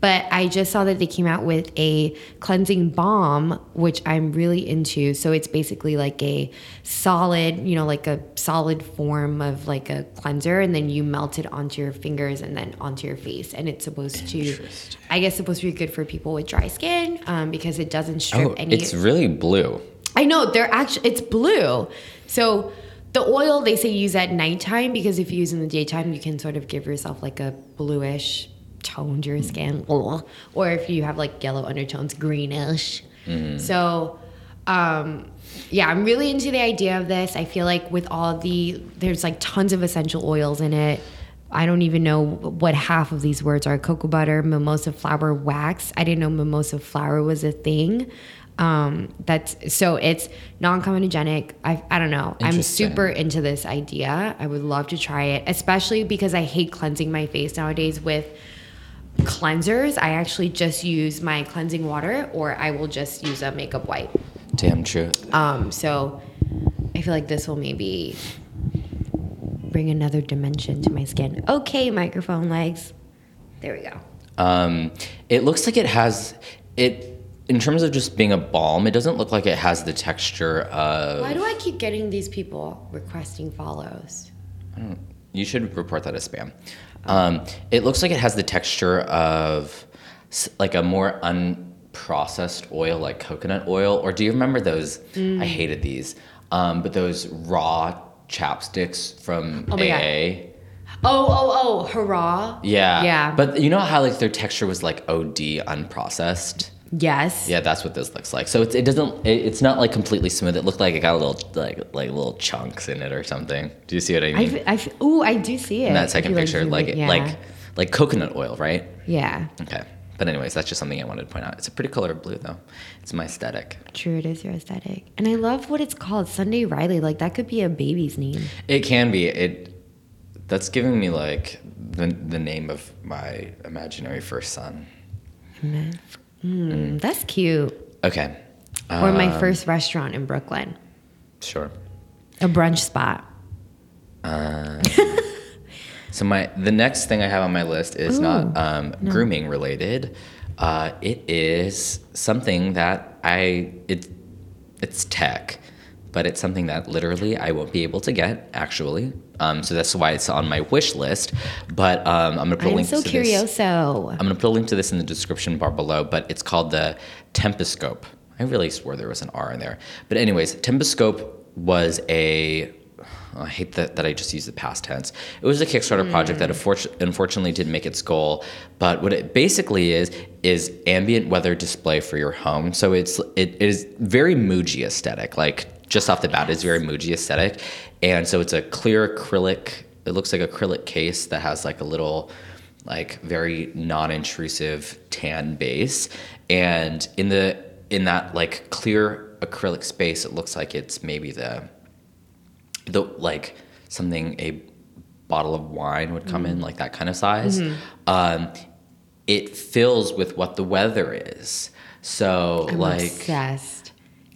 But I just saw that they came out with a cleansing balm, which I'm really into. So it's basically like a solid, you know, like a solid form of like a cleanser. And then you melt it onto your fingers and then onto your face. And it's supposed to, I guess, supposed to be good for people with dry skin um, because it doesn't strip Oh, any. it's really blue. I know they're actually it's blue. So the oil they say use at nighttime because if you use in the daytime, you can sort of give yourself like a bluish tone to your skin, or if you have like yellow undertones, greenish. So. Um, yeah, I'm really into the idea of this. I feel like with all the there's like tons of essential oils in it. I don't even know what half of these words are. Cocoa butter, mimosa flower wax. I didn't know mimosa flower was a thing. Um, that's so it's non-comedogenic. I I don't know. I'm super into this idea. I would love to try it, especially because I hate cleansing my face nowadays with cleansers. I actually just use my cleansing water, or I will just use a makeup wipe. Damn true. Um, so I feel like this will maybe bring another dimension to my skin. Okay, microphone legs. There we go. Um, it looks like it has it. In terms of just being a balm, it doesn't look like it has the texture of. Why do I keep getting these people requesting follows? You should report that as spam. Um, it looks like it has the texture of like a more unprocessed oil, like coconut oil. Or do you remember those? Mm. I hated these, um, but those raw chapsticks from Oh. AA. Oh, oh, oh, hurrah. Yeah. Yeah. But you know how like their texture was like OD unprocessed. Yes. Yeah, that's what this looks like. So it's, it doesn't. It, it's not like completely smooth. It looked like it got a little like like little chunks in it or something. Do you see what I I, mean? f- I f- ooh, I do see it. in that second picture, like in, yeah. like like coconut oil, right? yeah, Okay. But anyways, that's just something I wanted to point out. It's a pretty color of blue though. It's my aesthetic. true. It is your aesthetic, and I love what it's called, Sunday Riley. Like that could be a baby's name. It can be. It that's giving me like the the name of my imaginary first son. Mm, that's cute. Okay. Or my Um, first restaurant in Brooklyn, Sure. a brunch spot. So my the next thing I have on my list is not Ooh, um, grooming related. Uh, it is something that I it it's tech, but it's something that literally I won't be able to get actually. Um, so that's why it's on my wish list. But um, I'm gonna put a link so to this. I'm gonna put a link to this in the description bar below. But it's called the Tempescope. I really swore there was an R in there. But anyways, Timboscope was a I hate that, that I just used the past tense. It was a Kickstarter project that unfortunately didn't make its goal. But what it basically is is ambient weather display for your home. So it's it is very Muji aesthetic. Like just off the bat, it's very Muji aesthetic. And so it's a clear acrylic. It looks like acrylic case that has like a little like very non-intrusive tan base. And in the in that like clear acrylic space, it looks like it's maybe the the like something a bottle of wine would come in like that kind of size um, it fills with what the weather is so I'm like obsessed.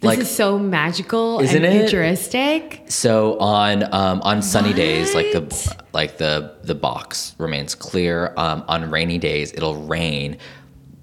This like- is so magical Isn't and it? futuristic. so on um, on sunny days like the like the the box remains clear um, on rainy days it'll rain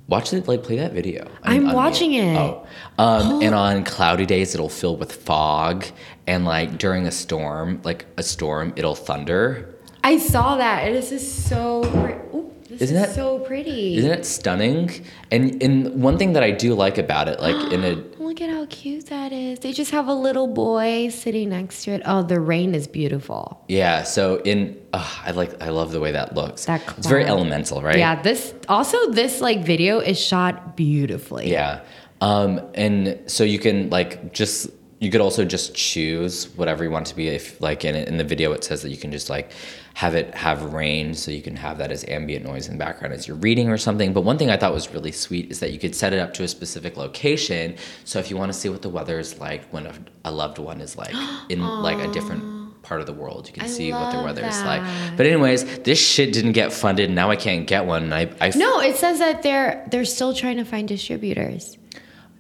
watch it like play that video I'm watching it. oh um, and on cloudy days it'll fill with fog and like during a storm like a storm it'll thunder I saw that. This is so. Pre- Ooh, this Isn't is that- so pretty. Isn't it stunning? And and one thing that I do like about it, like in a Look at how cute that is. They just have a little boy sitting next to it. Oh, the rain is beautiful. yeah, so in uh, I like I love the way that looks. That it's very elemental, right? Yeah, this also this like video is shot beautifully. Yeah. Um, and so you can like just you could also just choose whatever you want to be. If like in in the video it says that you can just like have it have rain, so you can have that as ambient noise in the background as you're reading or something. But one thing I thought was really sweet is that you could set it up to a specific location. So if you want to see what the weather is like when a, a loved one is like in like a different part of the world, you can I see what the weather is like. But anyways, this shit didn't get funded. Now I can't get one. I, I No, it says that they're they're still trying to find distributors.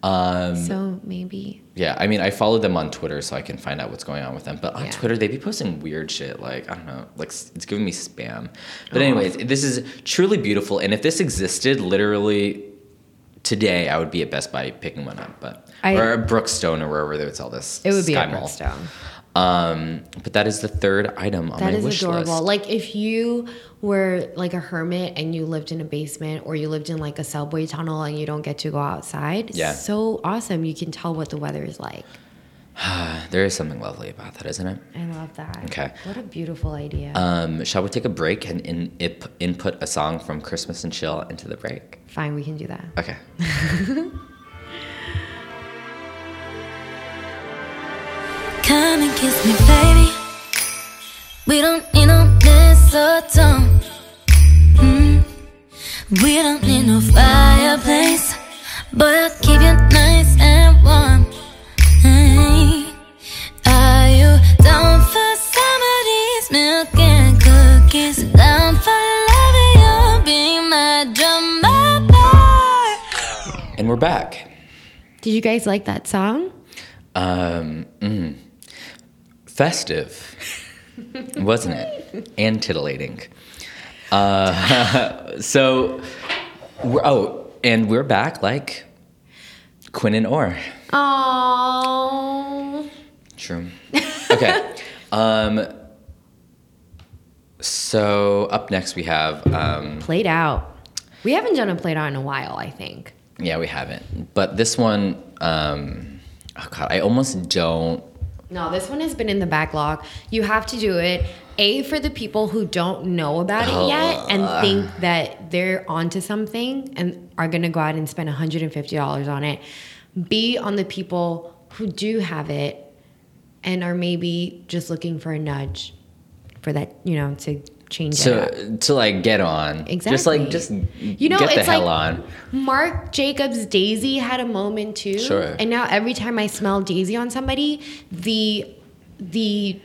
Um, So maybe. Yeah, I mean, I follow them on Twitter so I can find out what's going on with them. But on Yeah. Twitter, they'd be posting weird shit. Like, I don't know, like it's giving me spam. But, anyways, this is truly beautiful. And if this existed literally today, I would be at Best Buy picking one up. But, I- or Brookstone or wherever they would sell this. It would be Sky a Mall. Brookstone. Um, but that is the third item on That my is wish adorable. list. Like if you were like a hermit and you lived in a basement or you lived in like a subway tunnel and you don't get to go outside, Yeah. so awesome. You can tell what the weather is like. there is something lovely about that, isn't it? I love that. Okay. What a beautiful idea. Um, shall we take a break and in, ip, input a song from Christmas and Chill into the break? Fine, we can do that. Okay. Come and kiss me, baby. We don't need no mistletoe. Mm. We don't need no fireplace, but I'll keep you nice and warm. Hey. Are you down for some of milk and cookies? Down for loving you, be my drummer boy. And we're back. Did you guys like that song? Um, mm, festive, wasn't it? And titillating. Uh, so, we're, oh, and we're back like Quinn and Or. Oh. True. Okay. um, so up next we have um, Played out. We haven't done a played out in a while, I think. yeah we haven't, but this one um, oh god I almost don't No, this one has been in the backlog. You have to do it. A for the people who don't know about it yet and think that they're onto something and are gonna go out and spend $150 on it. B on the people who do have it and are maybe just looking for a nudge for that, you know, to change it up. to like get on Exactly. just like just You know, get the it's hell like on. Marc Jacobs Daisy had a moment too. Sure. And now every time I smell Daisy on somebody, the the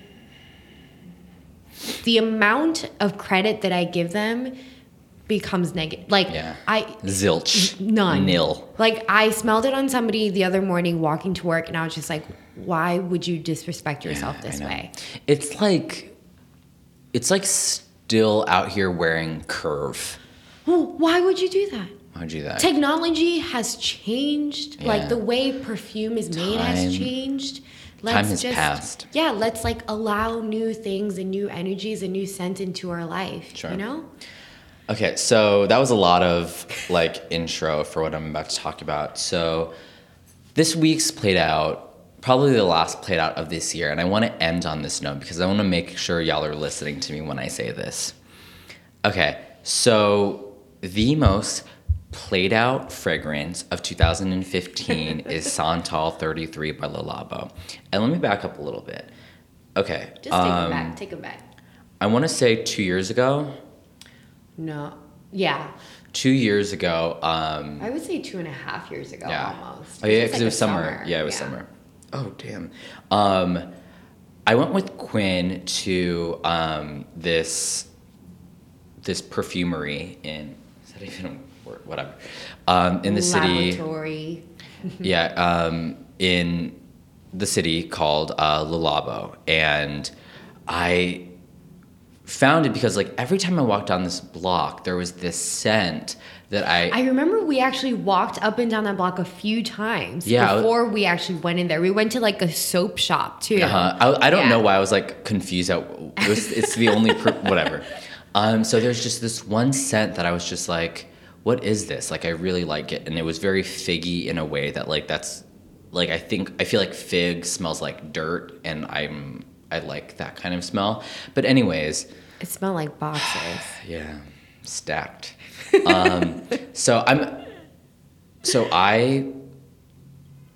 the amount of credit that I give them becomes negative. Like Yeah. I Zilch. none. Nil. Like I smelled it on somebody the other morning walking to work and I was just like, why would you disrespect yourself I this way? It's like it's like still out here wearing curve. Well, why would you do that? Why'd you do that? Technology has changed. Yeah. Like the way perfume is made has changed. time has passed. Yeah, let's like allow new things and new energies and new scent into our life. Sure. You know? Okay, so that was a lot of like intro for what I'm about to talk about. So this week's played out, probably the last played out of this year, and I want to end on this note because I want to make sure y'all are listening to me when I say this. Okay, so the most played out fragrance of 2015 is Santal 33 by Le Labo. And let me back up a little bit. Okay. Just take um, it back. Take it back. I want to say two years ago. No. Yeah. Two years ago. Um, I would say two and a half years ago yeah. almost. Oh yeah, because like it was summer. Yeah, it was summer. Oh damn. Um, I went with Quinn to um, this this perfumery in is that even a word? Whatever. Um, in the city. Yeah, um, in the city called uh, Le Labo, and I found it because like every time I walked down this block, there was this scent that I, I remember we actually walked up and down that block a few times Yeah, before we actually went in there. We went to like a soap shop too. uh I, I don't Yeah. know why I was like confused. At, it was, it's the only pr- whatever. Um, so there's just this one scent that I was just like, what is this? Like I really like it, and it was very figgy in a way that like that's like I think I feel like fig smells like dirt, and I'm I like that kind of smell. But anyways. It smelled like boxes. Yeah, stacked. Um, so I'm, so I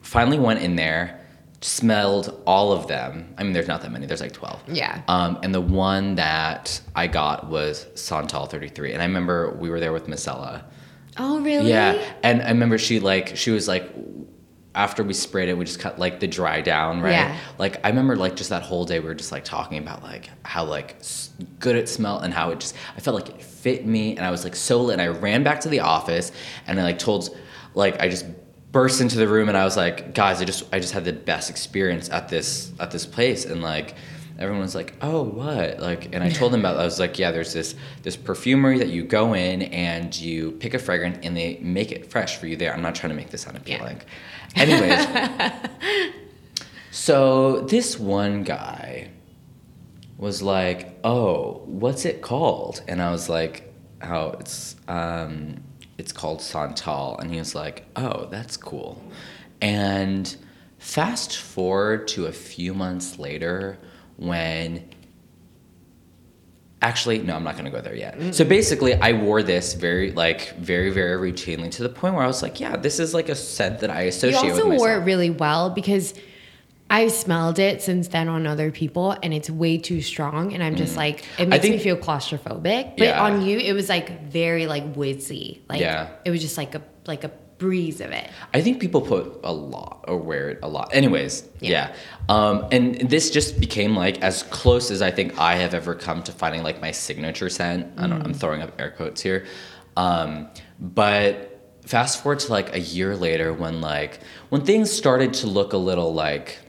finally went in there, smelled all of them. I mean, there's not that many. There's like twelve. Yeah. Um, and the one that I got was Santal 33, and I remember we were there with Marcella. oh really? Yeah, and I remember she like she was like after we sprayed it, we just cut like the dry down, right? Yeah. Like I remember like just that whole day we were just like talking about like how like good it smelled and how it just I felt like it fit me and I was like so lit and I ran back to the office and I like told like I just burst into the room and I was like guys I just I just had the best experience at this at this place. And like everyone was like oh what? Like and I told them about I was like yeah there's this this perfumery that you go in and you pick a fragrance and they make it fresh for you there. I'm not trying to make this sound appealing anyways so this one guy was like, "Oh, what's it called?" And I was like, "Oh, it's um, it's called Santal." And he was like, "Oh, that's cool." And fast forward to a few months later, when actually no, I'm not gonna go there yet. So basically, I wore this very like very very routinely to the point where I was like, "Yeah, this is like a scent that I You associate with also myself." wore it really well because I smelled it since then on other people and it's way too strong and I'm just like it makes me Mm. feel claustrophobic. But Yeah. on you it was like very like woodsy. Like Yeah. it was just like a like a breeze of it. I think people put a lot or wear it a lot. Anyways, yeah. Yeah. Um, and this just became like as close as I think I have ever come to finding like my signature scent. I don't. I'm throwing up air quotes here, um, but fast forward to like a year later when like when things started to look a little like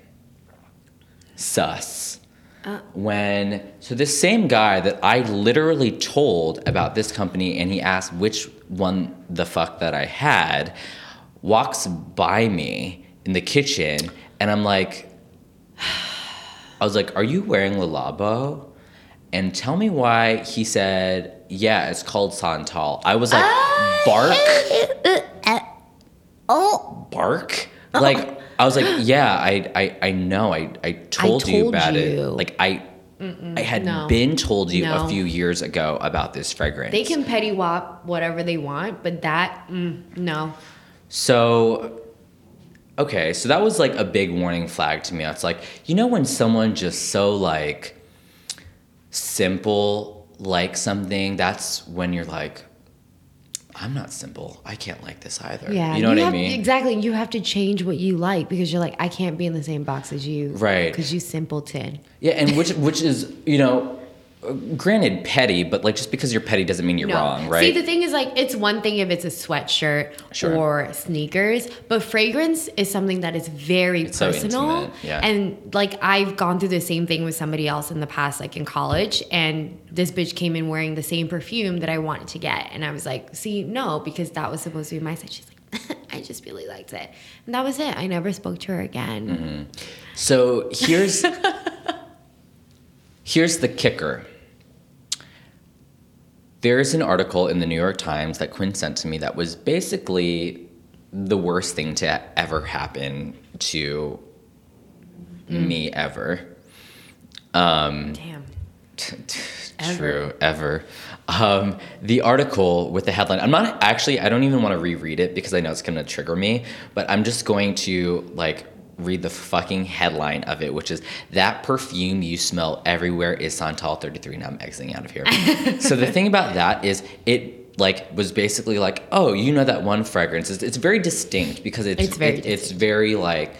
sus. Uh. When so this same guy that I literally told about this company and he asked which one the fuck that I had walks by me in the kitchen and I'm like I was like, "Are you wearing Le Labo?" And tell me why he said, "Yeah, it's called Santal." I was like, ah, "Bark?" Uh, uh, oh bark like i was like yeah i i, I know. I i told, you told about it. like i i had no. been told you a few years ago about this fragrance. They can petty wop whatever they want, but that mm, no. so okay so that was like a big warning flag to me. It's like you know when someone just so like simple like something that's when you're like i'm not simple i can't like this either Yeah. you know what i mean Exactly. You have to change what you like because you're like, I can't be in the same box as you. Right. Because you simpleton. Yeah, and which which is you know, granted petty, but like just because you're petty doesn't mean you're No. wrong, right? See, the thing is, like, it's one thing if it's a sweatshirt Sure. or sneakers, but fragrance is something that is very It's so personal. intimate, yeah. And like, I've gone through the same thing with somebody else in the past, like in college, and this bitch came in wearing the same perfume that I wanted to get, and I was like, see, no, because that was supposed to be my set. She's like, I just really liked it, and that was it. I never spoke to her again. Mm-hmm. So here's here's the kicker. There's an article in the New York Times that Quinn sent to me that was basically the worst thing to ever happen to me ever. Um, Damn. True, ever. Um, the article with the headline, I'm not actually, I don't even want to reread it because I know it's going to trigger me, but I'm just going to like read the fucking headline of it, which is That Perfume You Smell Everywhere is Santal 33. Now I'm exiting out of here. so the thing about that is it like was basically like, oh, you know that one fragrance. It's, it's very distinct because it's, It's very it- it's very like,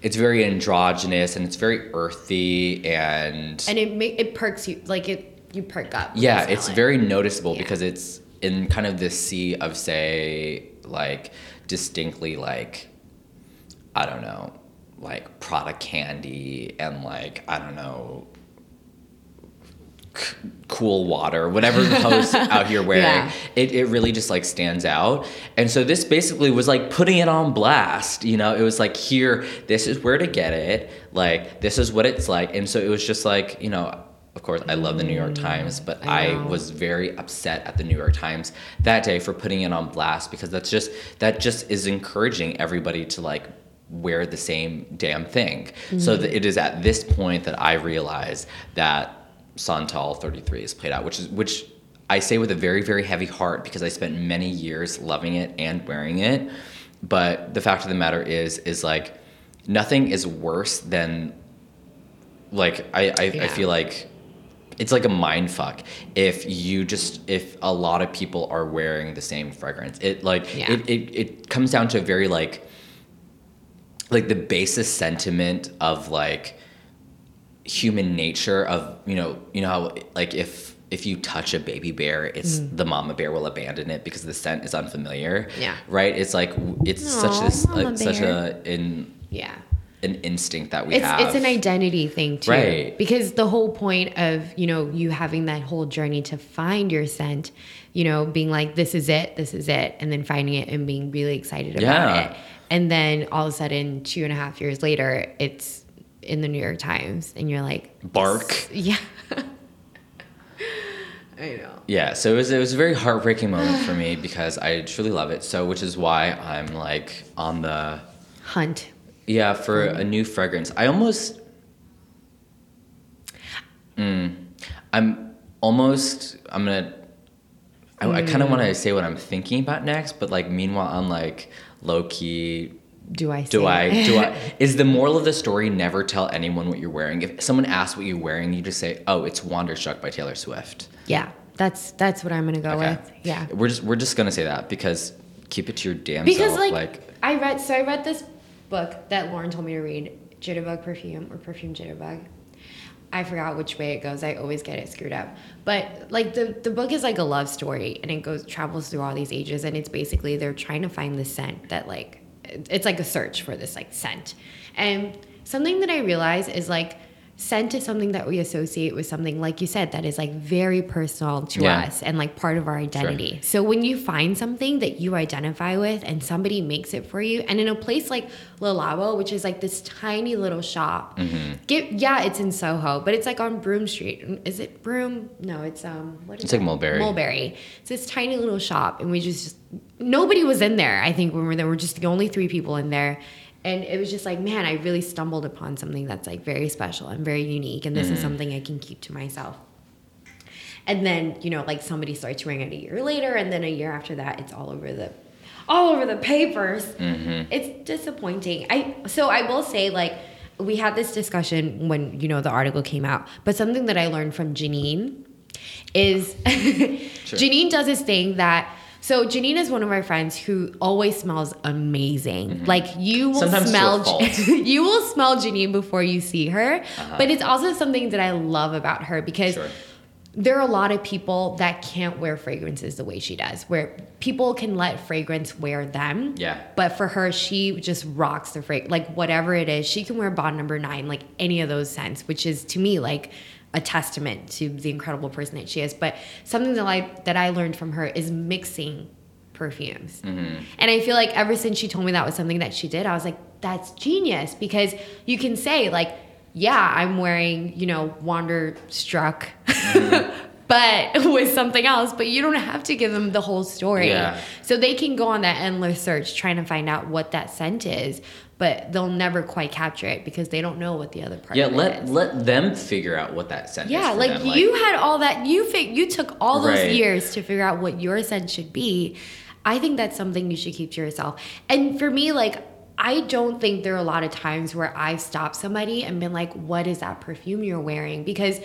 it's very androgynous and it's very earthy and And it make it perks you like it you perk up. yeah it's it. very noticeable Yeah. because it's in kind of this sea of say like distinctly like i don't know like Prada candy and like i don't know c- cool water whatever the hosts out here wearing. Yeah. it, it really just like stands out. And so this basically was like putting it on blast you know? It was like here this is where to get it. Like this is what it's like. And so it was just like you know of course i love the new york times but Mm, I I, was very upset at the new york times that day for putting it on blast because that's just that just is encouraging everybody to like wear the same damn thing. So that it is at this point that i realize that santal 33 is played out which is which i say with a very very heavy heart because i spent many years loving it and wearing it. But the fact of the matter is is like nothing is worse than like I, I, I feel like it's like a mind fuck if you just if a lot of people are wearing the same fragrance. It like Yeah. it, it it comes down to a very like like the basest sentiment of like human nature of you know you know how like if if you touch a baby bear it's the mama bear will abandon it because the scent is unfamiliar Yeah. right it's like it's such this like, such a in Yeah. An instinct that we It's have it's an identity thing too. Right. Because the whole point of, you know, you having that whole journey to find your scent, you know, being like, this is it, this is it, and then finding it and being really excited Yeah. about it. And then all of a sudden, two and a half years later, it's in the New York Times and you're like Bark. Yeah. I know. Yeah, so it was it was a very heartbreaking moment for me because I truly love it. So which is why I'm like on the Hunt. Yeah for a new fragrance. I almost mm, I'm almost I'm gonna I, I kind of want Mm. to say what I'm thinking about next, but like meanwhile I'm like low key. Do I say Do I it? do I is the moral of the story never tell anyone what you're wearing? If someone asks what you're wearing, you just say, "Oh, it's Wonderstruck by Taylor Swift." yeah. That's that's what I'm gonna go Okay. with. Yeah. We're just we're just gonna say that because keep it to your damn because self. like, I read so I read this book that Lauren told me to read, Jitterbug Perfume or Perfume Jitterbug. I forgot which way it goes. I always get it screwed up. But like the the book is like a love story and it goes travels through all these ages and it's basically they're trying to find the scent that like it's like a search for this like scent. And something that I realize is like scent is something that we associate with something like you said that is like very personal to Yeah. us and like part of our identity. So when you find something that you identify with and somebody makes it for you, and in a place like Le Labo, which is like this tiny little shop, Mm-hmm. get, yeah, it's in Soho, but it's like on Broome Street. Is it Broome? No, it's um, what is It's like? Mulberry. Mulberry. It's this tiny little shop, and we just nobody was in there. I think when we were there, we're just the only three people in there. And it was just like, man, I really stumbled upon something that's like very special and very unique, and this Mm-hmm. is something I can keep to myself. And then, you know, like somebody starts wearing it a year later, and then a year after that, it's all over the all over the papers. Mm-hmm. It's disappointing. I so I will say, like, we had this discussion when, you know, the article came out, but something that I learned from Janine is Janine does this thing that so Janine is one of my friends who always smells amazing. Like you will Mm-hmm. Sometimes smell you will smell Janine before you see her. Uh-huh. But it's also something that I love about her because Sure. there are a lot of people that can't wear fragrances the way she does, where people can let fragrance wear them. Yeah. But for her, she just rocks the fragrance. Like whatever it is, she can wear Bond number nine, like any of those scents, which is to me like a testament to the incredible person that she is. But something that I that I learned from her is mixing perfumes. Mm-hmm. And I feel like ever since she told me that was something that she did, I was like, that's genius because you can say like, yeah, I'm wearing, you know, Wonderstruck, but but with something else. But you don't have to give them the whole story. Yeah. So they can go on that endless search trying to find out what that scent is, but they'll never quite capture it because they don't know what the other part is. Yeah, let is. let them figure out what that scent is. Yeah, like them. you had all that you fig- you took all those Right. years to figure out what your scent should be. I think that's something you should keep to yourself. And for me, like I don't think there are a lot of times where I've stopped somebody and been like, "What is that perfume you're wearing?" Because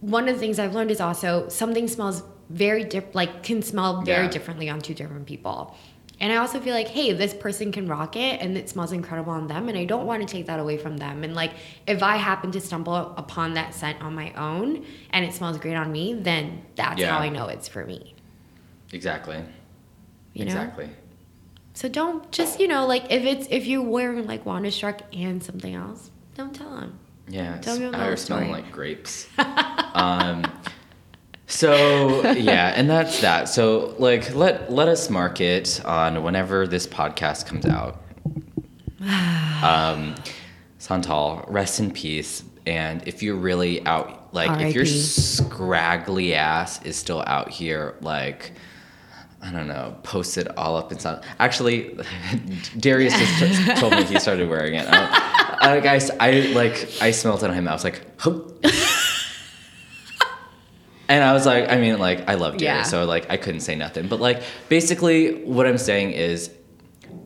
one of the things I've learned is also something smells very different, like can smell very Yeah. differently on two different people. And I also feel like, hey, this person can rock it and it smells incredible on them. And I don't want to take that away from them. And like, if I happen to stumble upon that scent on my own and it smells great on me, then that's Yeah. how I know it's for me. exactly. You know? exactly. So don't just, you know, like if it's, if you're wearing like Wonderstruck and something else, don't tell them. Yeah, Tell me about I was smelling like grapes. um, so yeah, and that's that. So like, let let us mark it on whenever this podcast comes out. um, Santal, rest in peace. And if you're really out, like if your scraggly ass is still out here, like. I don't know, posted all up and stuff. Actually, Darius just t- told me he started wearing it. I, I, guys, I like, I smelled it on him. I was like, "Huh." And I was like, I mean, like, I love Yeah. so like, I couldn't say nothing. But like, basically, what I'm saying is,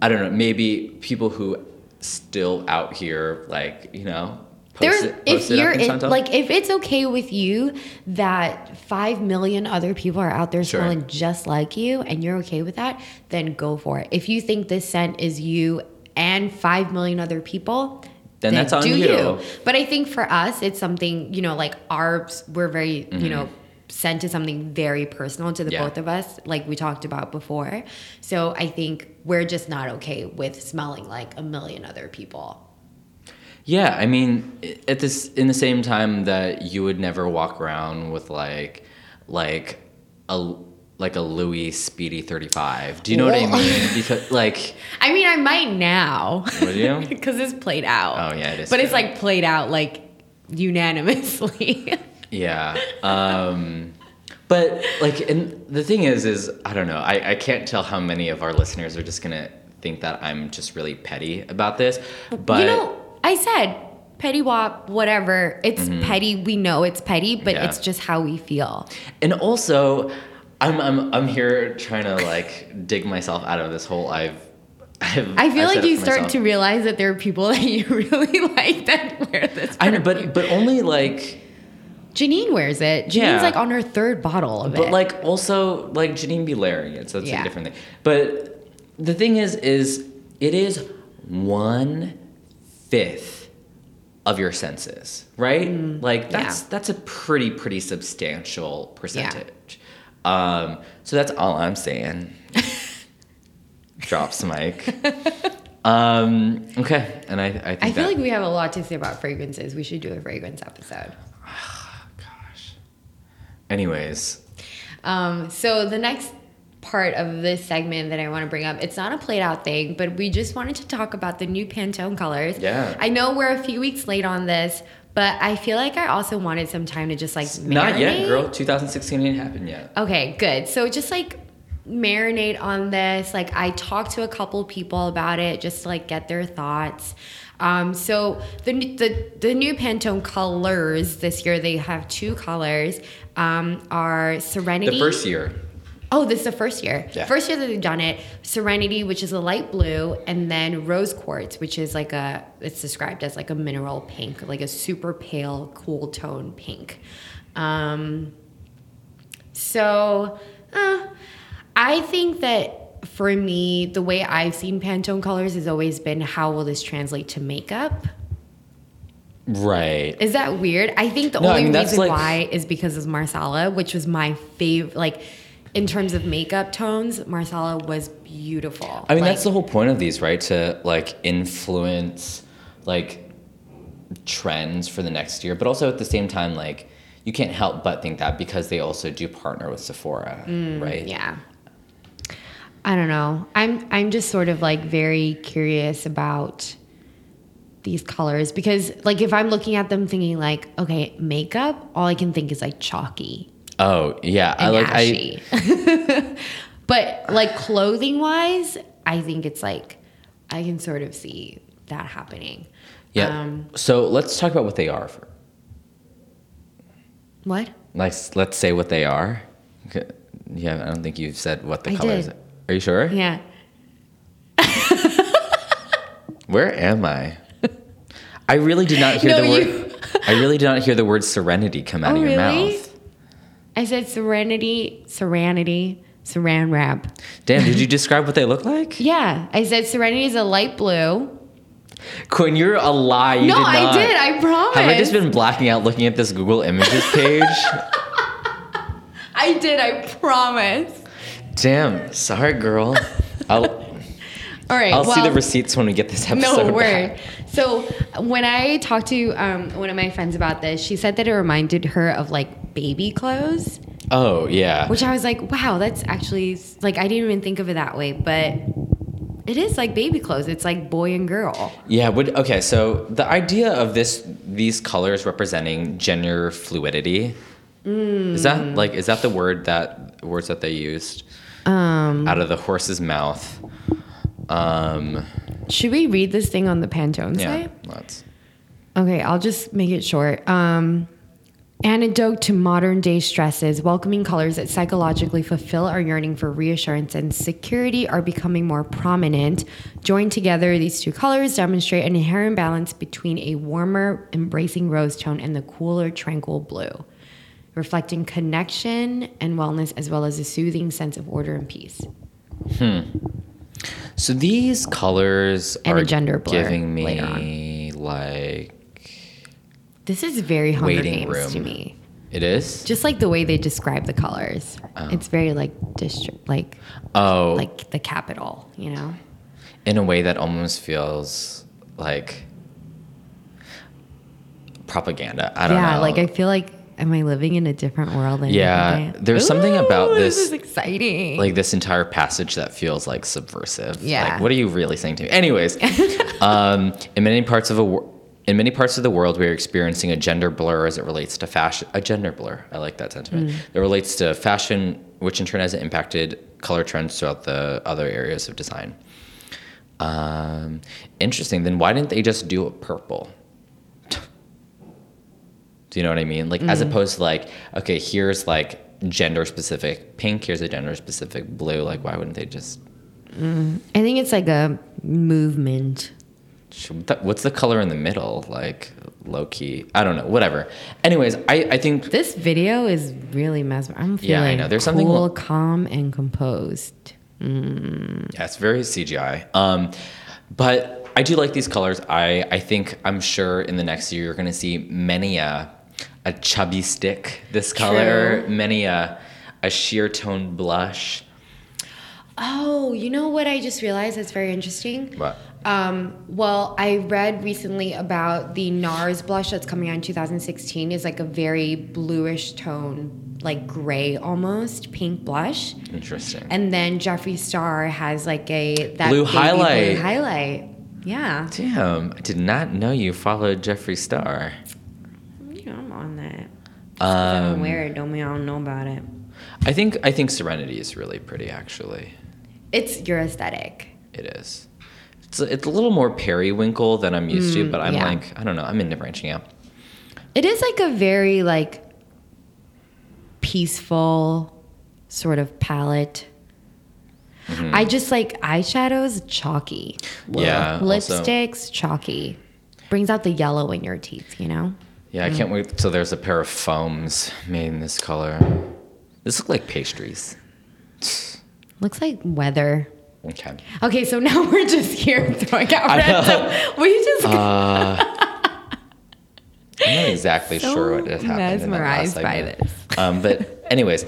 I don't know, maybe people who still out here, like, you know, post There's it, if you're in like if it's okay with you that five million other people are out there Sure. smelling just like you and you're okay with that, then go for it. If you think this scent is you and five million other people, Then that's on do you. But I think for us, it's something you know, like ours. We're very you mm-hmm. know. Scent is something very personal to the. Yeah. both of us, like we talked about before. So I think we're just not okay with smelling like a million other people. Yeah, I mean, at this in the same time that you would never walk around with like, like a like a Louis Speedy Thirty Five. Do you know what I mean? Because like, I mean, I might now. would you? Because it's played out. Oh, yeah, it is But it's like played out like unanimously. Yeah. Um, but like, and the thing is, is I don't know. I, I can't tell how many of our listeners are just gonna think that I'm just really petty about this. But you know, I said petty wop, whatever. It's petty. We know it's petty, but Mm-hmm. Yeah. it's just how we feel. And also, I'm I'm I'm here trying to like dig myself out of this hole. I've, I've I feel I've like you start myself. to realize that there are people that you really like that wear this. I know, but but only like, Janine wears it. Janine's Yeah. like on her third bottle of it. but like also like Janine be layering it, so it's Yeah. a different thing. But the thing is, is it is one fifth of your senses, right? like that's Mm, yeah. that's a pretty pretty substantial percentage. Um, so that's all I'm saying. Drops mic. um, okay, and I I think I feel that, like we have a lot to say about fragrances. We should do a fragrance episode. anyways. Um, so the next part of this segment that I want to bring up, it's not a played out thing, but we just wanted to talk about the new Pantone colors. Yeah. I know we're a few weeks late on this, but I feel like I also wanted some time to just like Not yet, girl. 2016 ain't happened yet. Okay, good. So just like marinate on this. Like I talked to a couple people about it just to like get their thoughts. Um, so the, the the new Pantone colors this year they have two colors. Um, are Serenity. The first year. Oh, this is the first year. Yeah. First year that they've done it. Serenity, which is a light blue, and then Rose Quartz, which is like a, it's described as like a mineral pink, like a super pale, cool tone pink. Um, so, uh, I think that for me, the way I've seen Pantone colors has always been how will this translate to makeup? Right. Is that weird? I think the No, I only mean, reason like- why is because of Marsala, which was my favorite. Like, in terms of makeup tones, Marsala was beautiful. I mean, Like, that's the whole point of these, right? To like influence like trends for the next year, but also at the same time, like you can't help but think that because they also do partner with Sephora, right? Mm, yeah. I don't know. I'm I'm just sort of like very curious about these colors because like if I'm looking at them thinking like okay makeup all I can think is like chalky Oh yeah, I like I. but like clothing wise, I think it's like I can sort of see that happening. Yeah. Um, so let's talk about what they are. For, what? like, let's say what they are. Yeah, I don't think you've said what the I colors. did. Are you sure? Yeah. Where am I? I really did not hear No, the word. you- I really did not hear the word serenity come out Oh, of your really? mouth. I said serenity, serenity, saran wrap. Damn, did you describe what they look like? Yeah, I said serenity is a light blue. Qian, you're a lie. You no, did I did. I promise. Have I just been blacking out looking at this Google Images page? I did. I promise. Damn, sorry, girl. I'll All right. I'll see the receipts when we get this episode. No word. So when I talked to um, one of my friends about this, she said that it reminded her of like baby clothes, Oh yeah. which I was like, wow, that's actually like I didn't even think of it that way, but it is like baby clothes. It's like boy and girl. Yeah, would okay, so the idea of this these colors representing gender fluidity is that like is that the word that words that they used Um, out of the horse's mouth? Um should we read this thing on the Pantone yeah, site? let's Okay, I'll just make it short. Um, antidote to modern day stresses, welcoming colors that psychologically fulfill our yearning for reassurance and security are becoming more prominent. Joined together, these two colors demonstrate an inherent balance between a warmer, embracing rose tone and the cooler, tranquil blue, reflecting connection and wellness as well as a soothing sense of order and peace. Hmm. So these colors And are gender blur giving me like This is very Hunger Games to me. it is? Just like the way they describe the colors. It's very like district, like Oh, like the capital, you know? in a way that almost feels like propaganda. I don't yeah, know. Yeah, like I feel like, am I living in a different world? Yeah, there's something about This this- is exciting. like this entire passage that feels like subversive. Yeah. Like, what are you really saying to me? Anyways, um, in many parts of a in many parts of the world, we are experiencing a gender blur as it relates to fashion. A gender blur. I like that sentiment. Mm. That relates to fashion, which in turn has impacted color trends throughout the other areas of design. Um, interesting. Then why didn't they just do it purple? Do you know what I mean? Like as Mm. opposed to like, okay, here's like gender specific pink, here's a gender specific blue. Like why wouldn't they just I think it's like a movement. what's the color in the middle? Like low key. I don't know. Whatever. Anyways, I, I think This video is really mesmerizing. I'm feeling Yeah, I know. There's something cool, lo- calm, and composed. yeah, it's very CGI. Um but I do like these colors. I, I think I'm sure in the next year you're gonna see many a a chubby stick this color, True. many a a sheer tone blush. Oh, you know what I just realized that's very interesting? What? Um, well, I read recently about the NARS blush that's coming out in 2016 is like a very bluish tone, like gray almost, pink blush. Interesting. And then Jeffree Star has like a that Blue highlight. Blue highlight. Yeah. Damn, I did not know you followed Jeffree Star. You know, I'm on that. I Um, don't wear it, don't mean I don't know about it. I think I think Serenity is really pretty. Actually, It's your aesthetic. it is. It's a, it's a little more periwinkle than I'm used to, but I'm Mm, yeah. like I don't know. I'm into branching out. It is like a very like peaceful sort of palette. Mm-hmm. I just like eyeshadows chalky. Yeah, also- Lipsticks chalky. Brings out the yellow in your teeth, you know? Yeah, I can't wait. So there's a pair of foams made in this color. This look like pastries. Looks like weather. Okay. Okay, so now we're just here throwing out random. We just I'm not exactly So sure what has happened. in that last mesmerized by segment. this. Um, but anyways,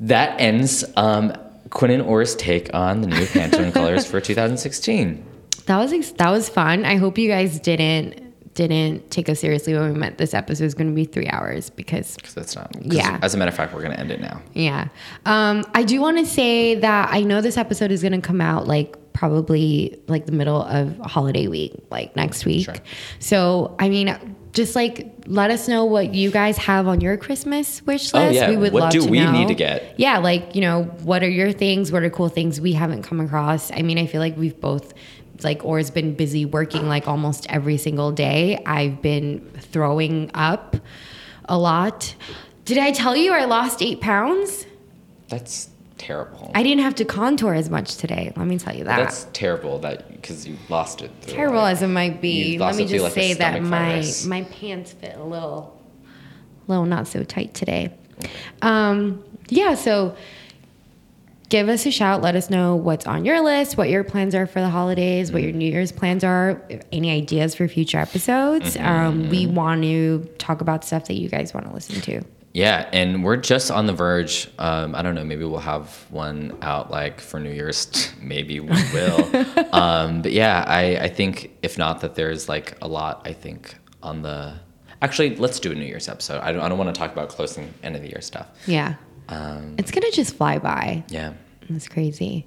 that ends um, Qian and Or's take on the new Pantone colors for 2016. that was ex- that was fun. I hope you guys didn't didn't take us seriously when we meant this episode was going to be three hours because that's not. Yeah. As a matter of fact, we're gonna end it now. Yeah. Um, I do want to say that I know this episode is going to come out like probably like the middle of holiday week, like next week. Sure. So, I mean, just like let us know what you guys have on your Christmas wish list. Oh, yeah. We would What love do to we know. need to get? Yeah, like you know, what are your things? What are cool things we haven't come across? I mean, I feel like we've both like or's been busy working like almost every single day. I've been throwing up a lot. Did I tell you I lost eight pounds? That's terrible. I didn't have to contour as much today. Let me tell you that. That's terrible that because you lost it. through, terrible like- as it might be, let me just like say that my virus. my pants fit a little, little not so tight today. Um, yeah, so give us a shout. Let us know what's on your list, what your plans are for the holidays, what your New Year's plans are, any ideas for future episodes. Mm-hmm. Um, we want to talk about stuff that you guys want to listen to. Yeah, and we're just on the verge. Um, I don't know. Maybe we'll have one out like for New Year's. maybe we will. um, but yeah, I, I think if not, that there's like a lot. I think on the actually, let's do a New Year's episode. I don't. I don't want to talk about closing end of the year stuff. Yeah, Um, it's gonna just fly by. yeah. It's crazy.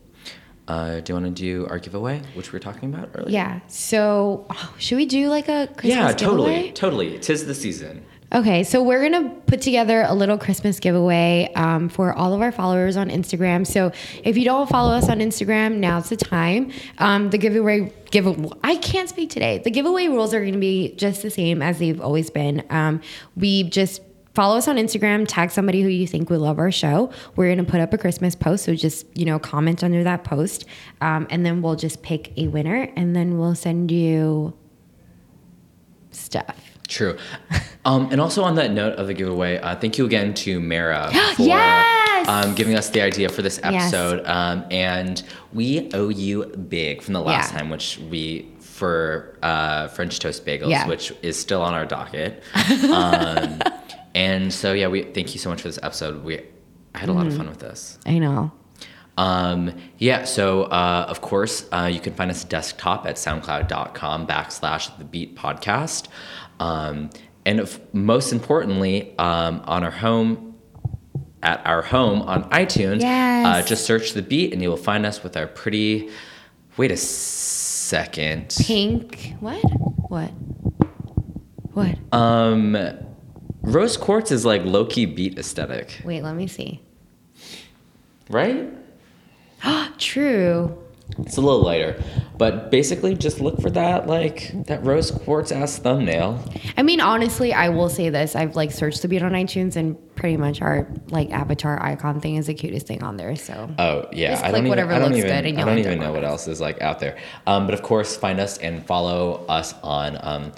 Uh, do you want to do our giveaway, which we were talking about earlier? Yeah. So oh, should we do like a Christmas giveaway? Yeah, totally, giveaway? totally. Tis the season. Okay, so we're gonna put together a little Christmas giveaway um, for all of our followers on Instagram. So if you don't follow us on Instagram, now's the time. Um, the giveaway give I can't speak today. The giveaway rules are gonna be just the same as they've always been. Um, we just follow us on Instagram, tag somebody who you think would love our show. We're gonna put up a Christmas post, so just you know comment under that post, um, and then we'll just pick a winner, and then we'll send you stuff. True. Um, and also on that note of the giveaway, uh, thank you again to Mara for Yes! um, giving us the idea for this Yes. episode. Um, and we owe you big from the last Yeah. time, which we for uh, French toast bagels, Yeah. which is still on our docket. and so yeah, we thank you so much for this episode. We I had a Mm-hmm. lot of fun with this. I know. Um, yeah, so uh, of course, uh, you can find us desktop at soundcloud.com backslash the beat podcast. Um, and if, most importantly, um, on our home, at our home on iTunes, Yes. uh, just search the beat and you will find us with our pretty, wait a second. Pink. What? What? What? Um, Rose Quartz is like low key beat aesthetic, Wait, let me see. right? True. It's a little lighter, but basically just look for that like that rose quartz ass thumbnail. I mean, honestly, I will say this. I've like searched the beat on iTunes and pretty much our like avatar icon thing is the cutest thing on there. So Oh yeah, Just I click don't even, whatever I don't looks even, good and I don't even know what else is like out there. Um, but of course, find us and follow us on um,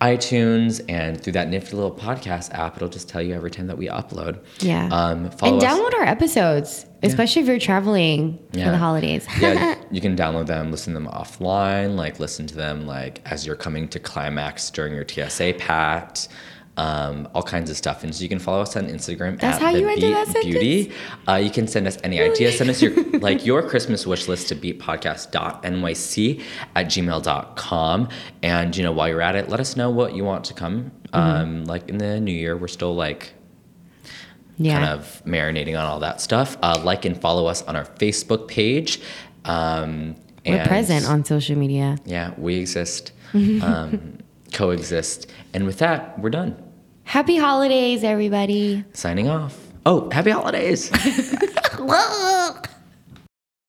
iTunes and through that nifty little podcast app. It'll just tell you every time that we upload. yeah. Um, follow and us- download our episodes, especially if you're traveling for the holidays. yeah, you can download them, listen to them offline, like listen to them like as you're coming to climax during your TSA pat, um, all kinds of stuff. And so you can follow us on Instagram That's at how the you Beat that? Beauty. Uh, you can send us any ideas. Send us your like your Christmas wish list to beatpodcast.nyc at gmail.com. And you know, while you're at it, let us know what you want to come. Mm-hmm. Um, like in the new year, we're still like yeah. kind of marinating on all that stuff. Uh, like and follow us on our Facebook page. Um, We're and- present on social media. Yeah, we exist, um, coexist. And with that, we're done. Happy holidays, everybody. Signing off. Oh, happy holidays. Look.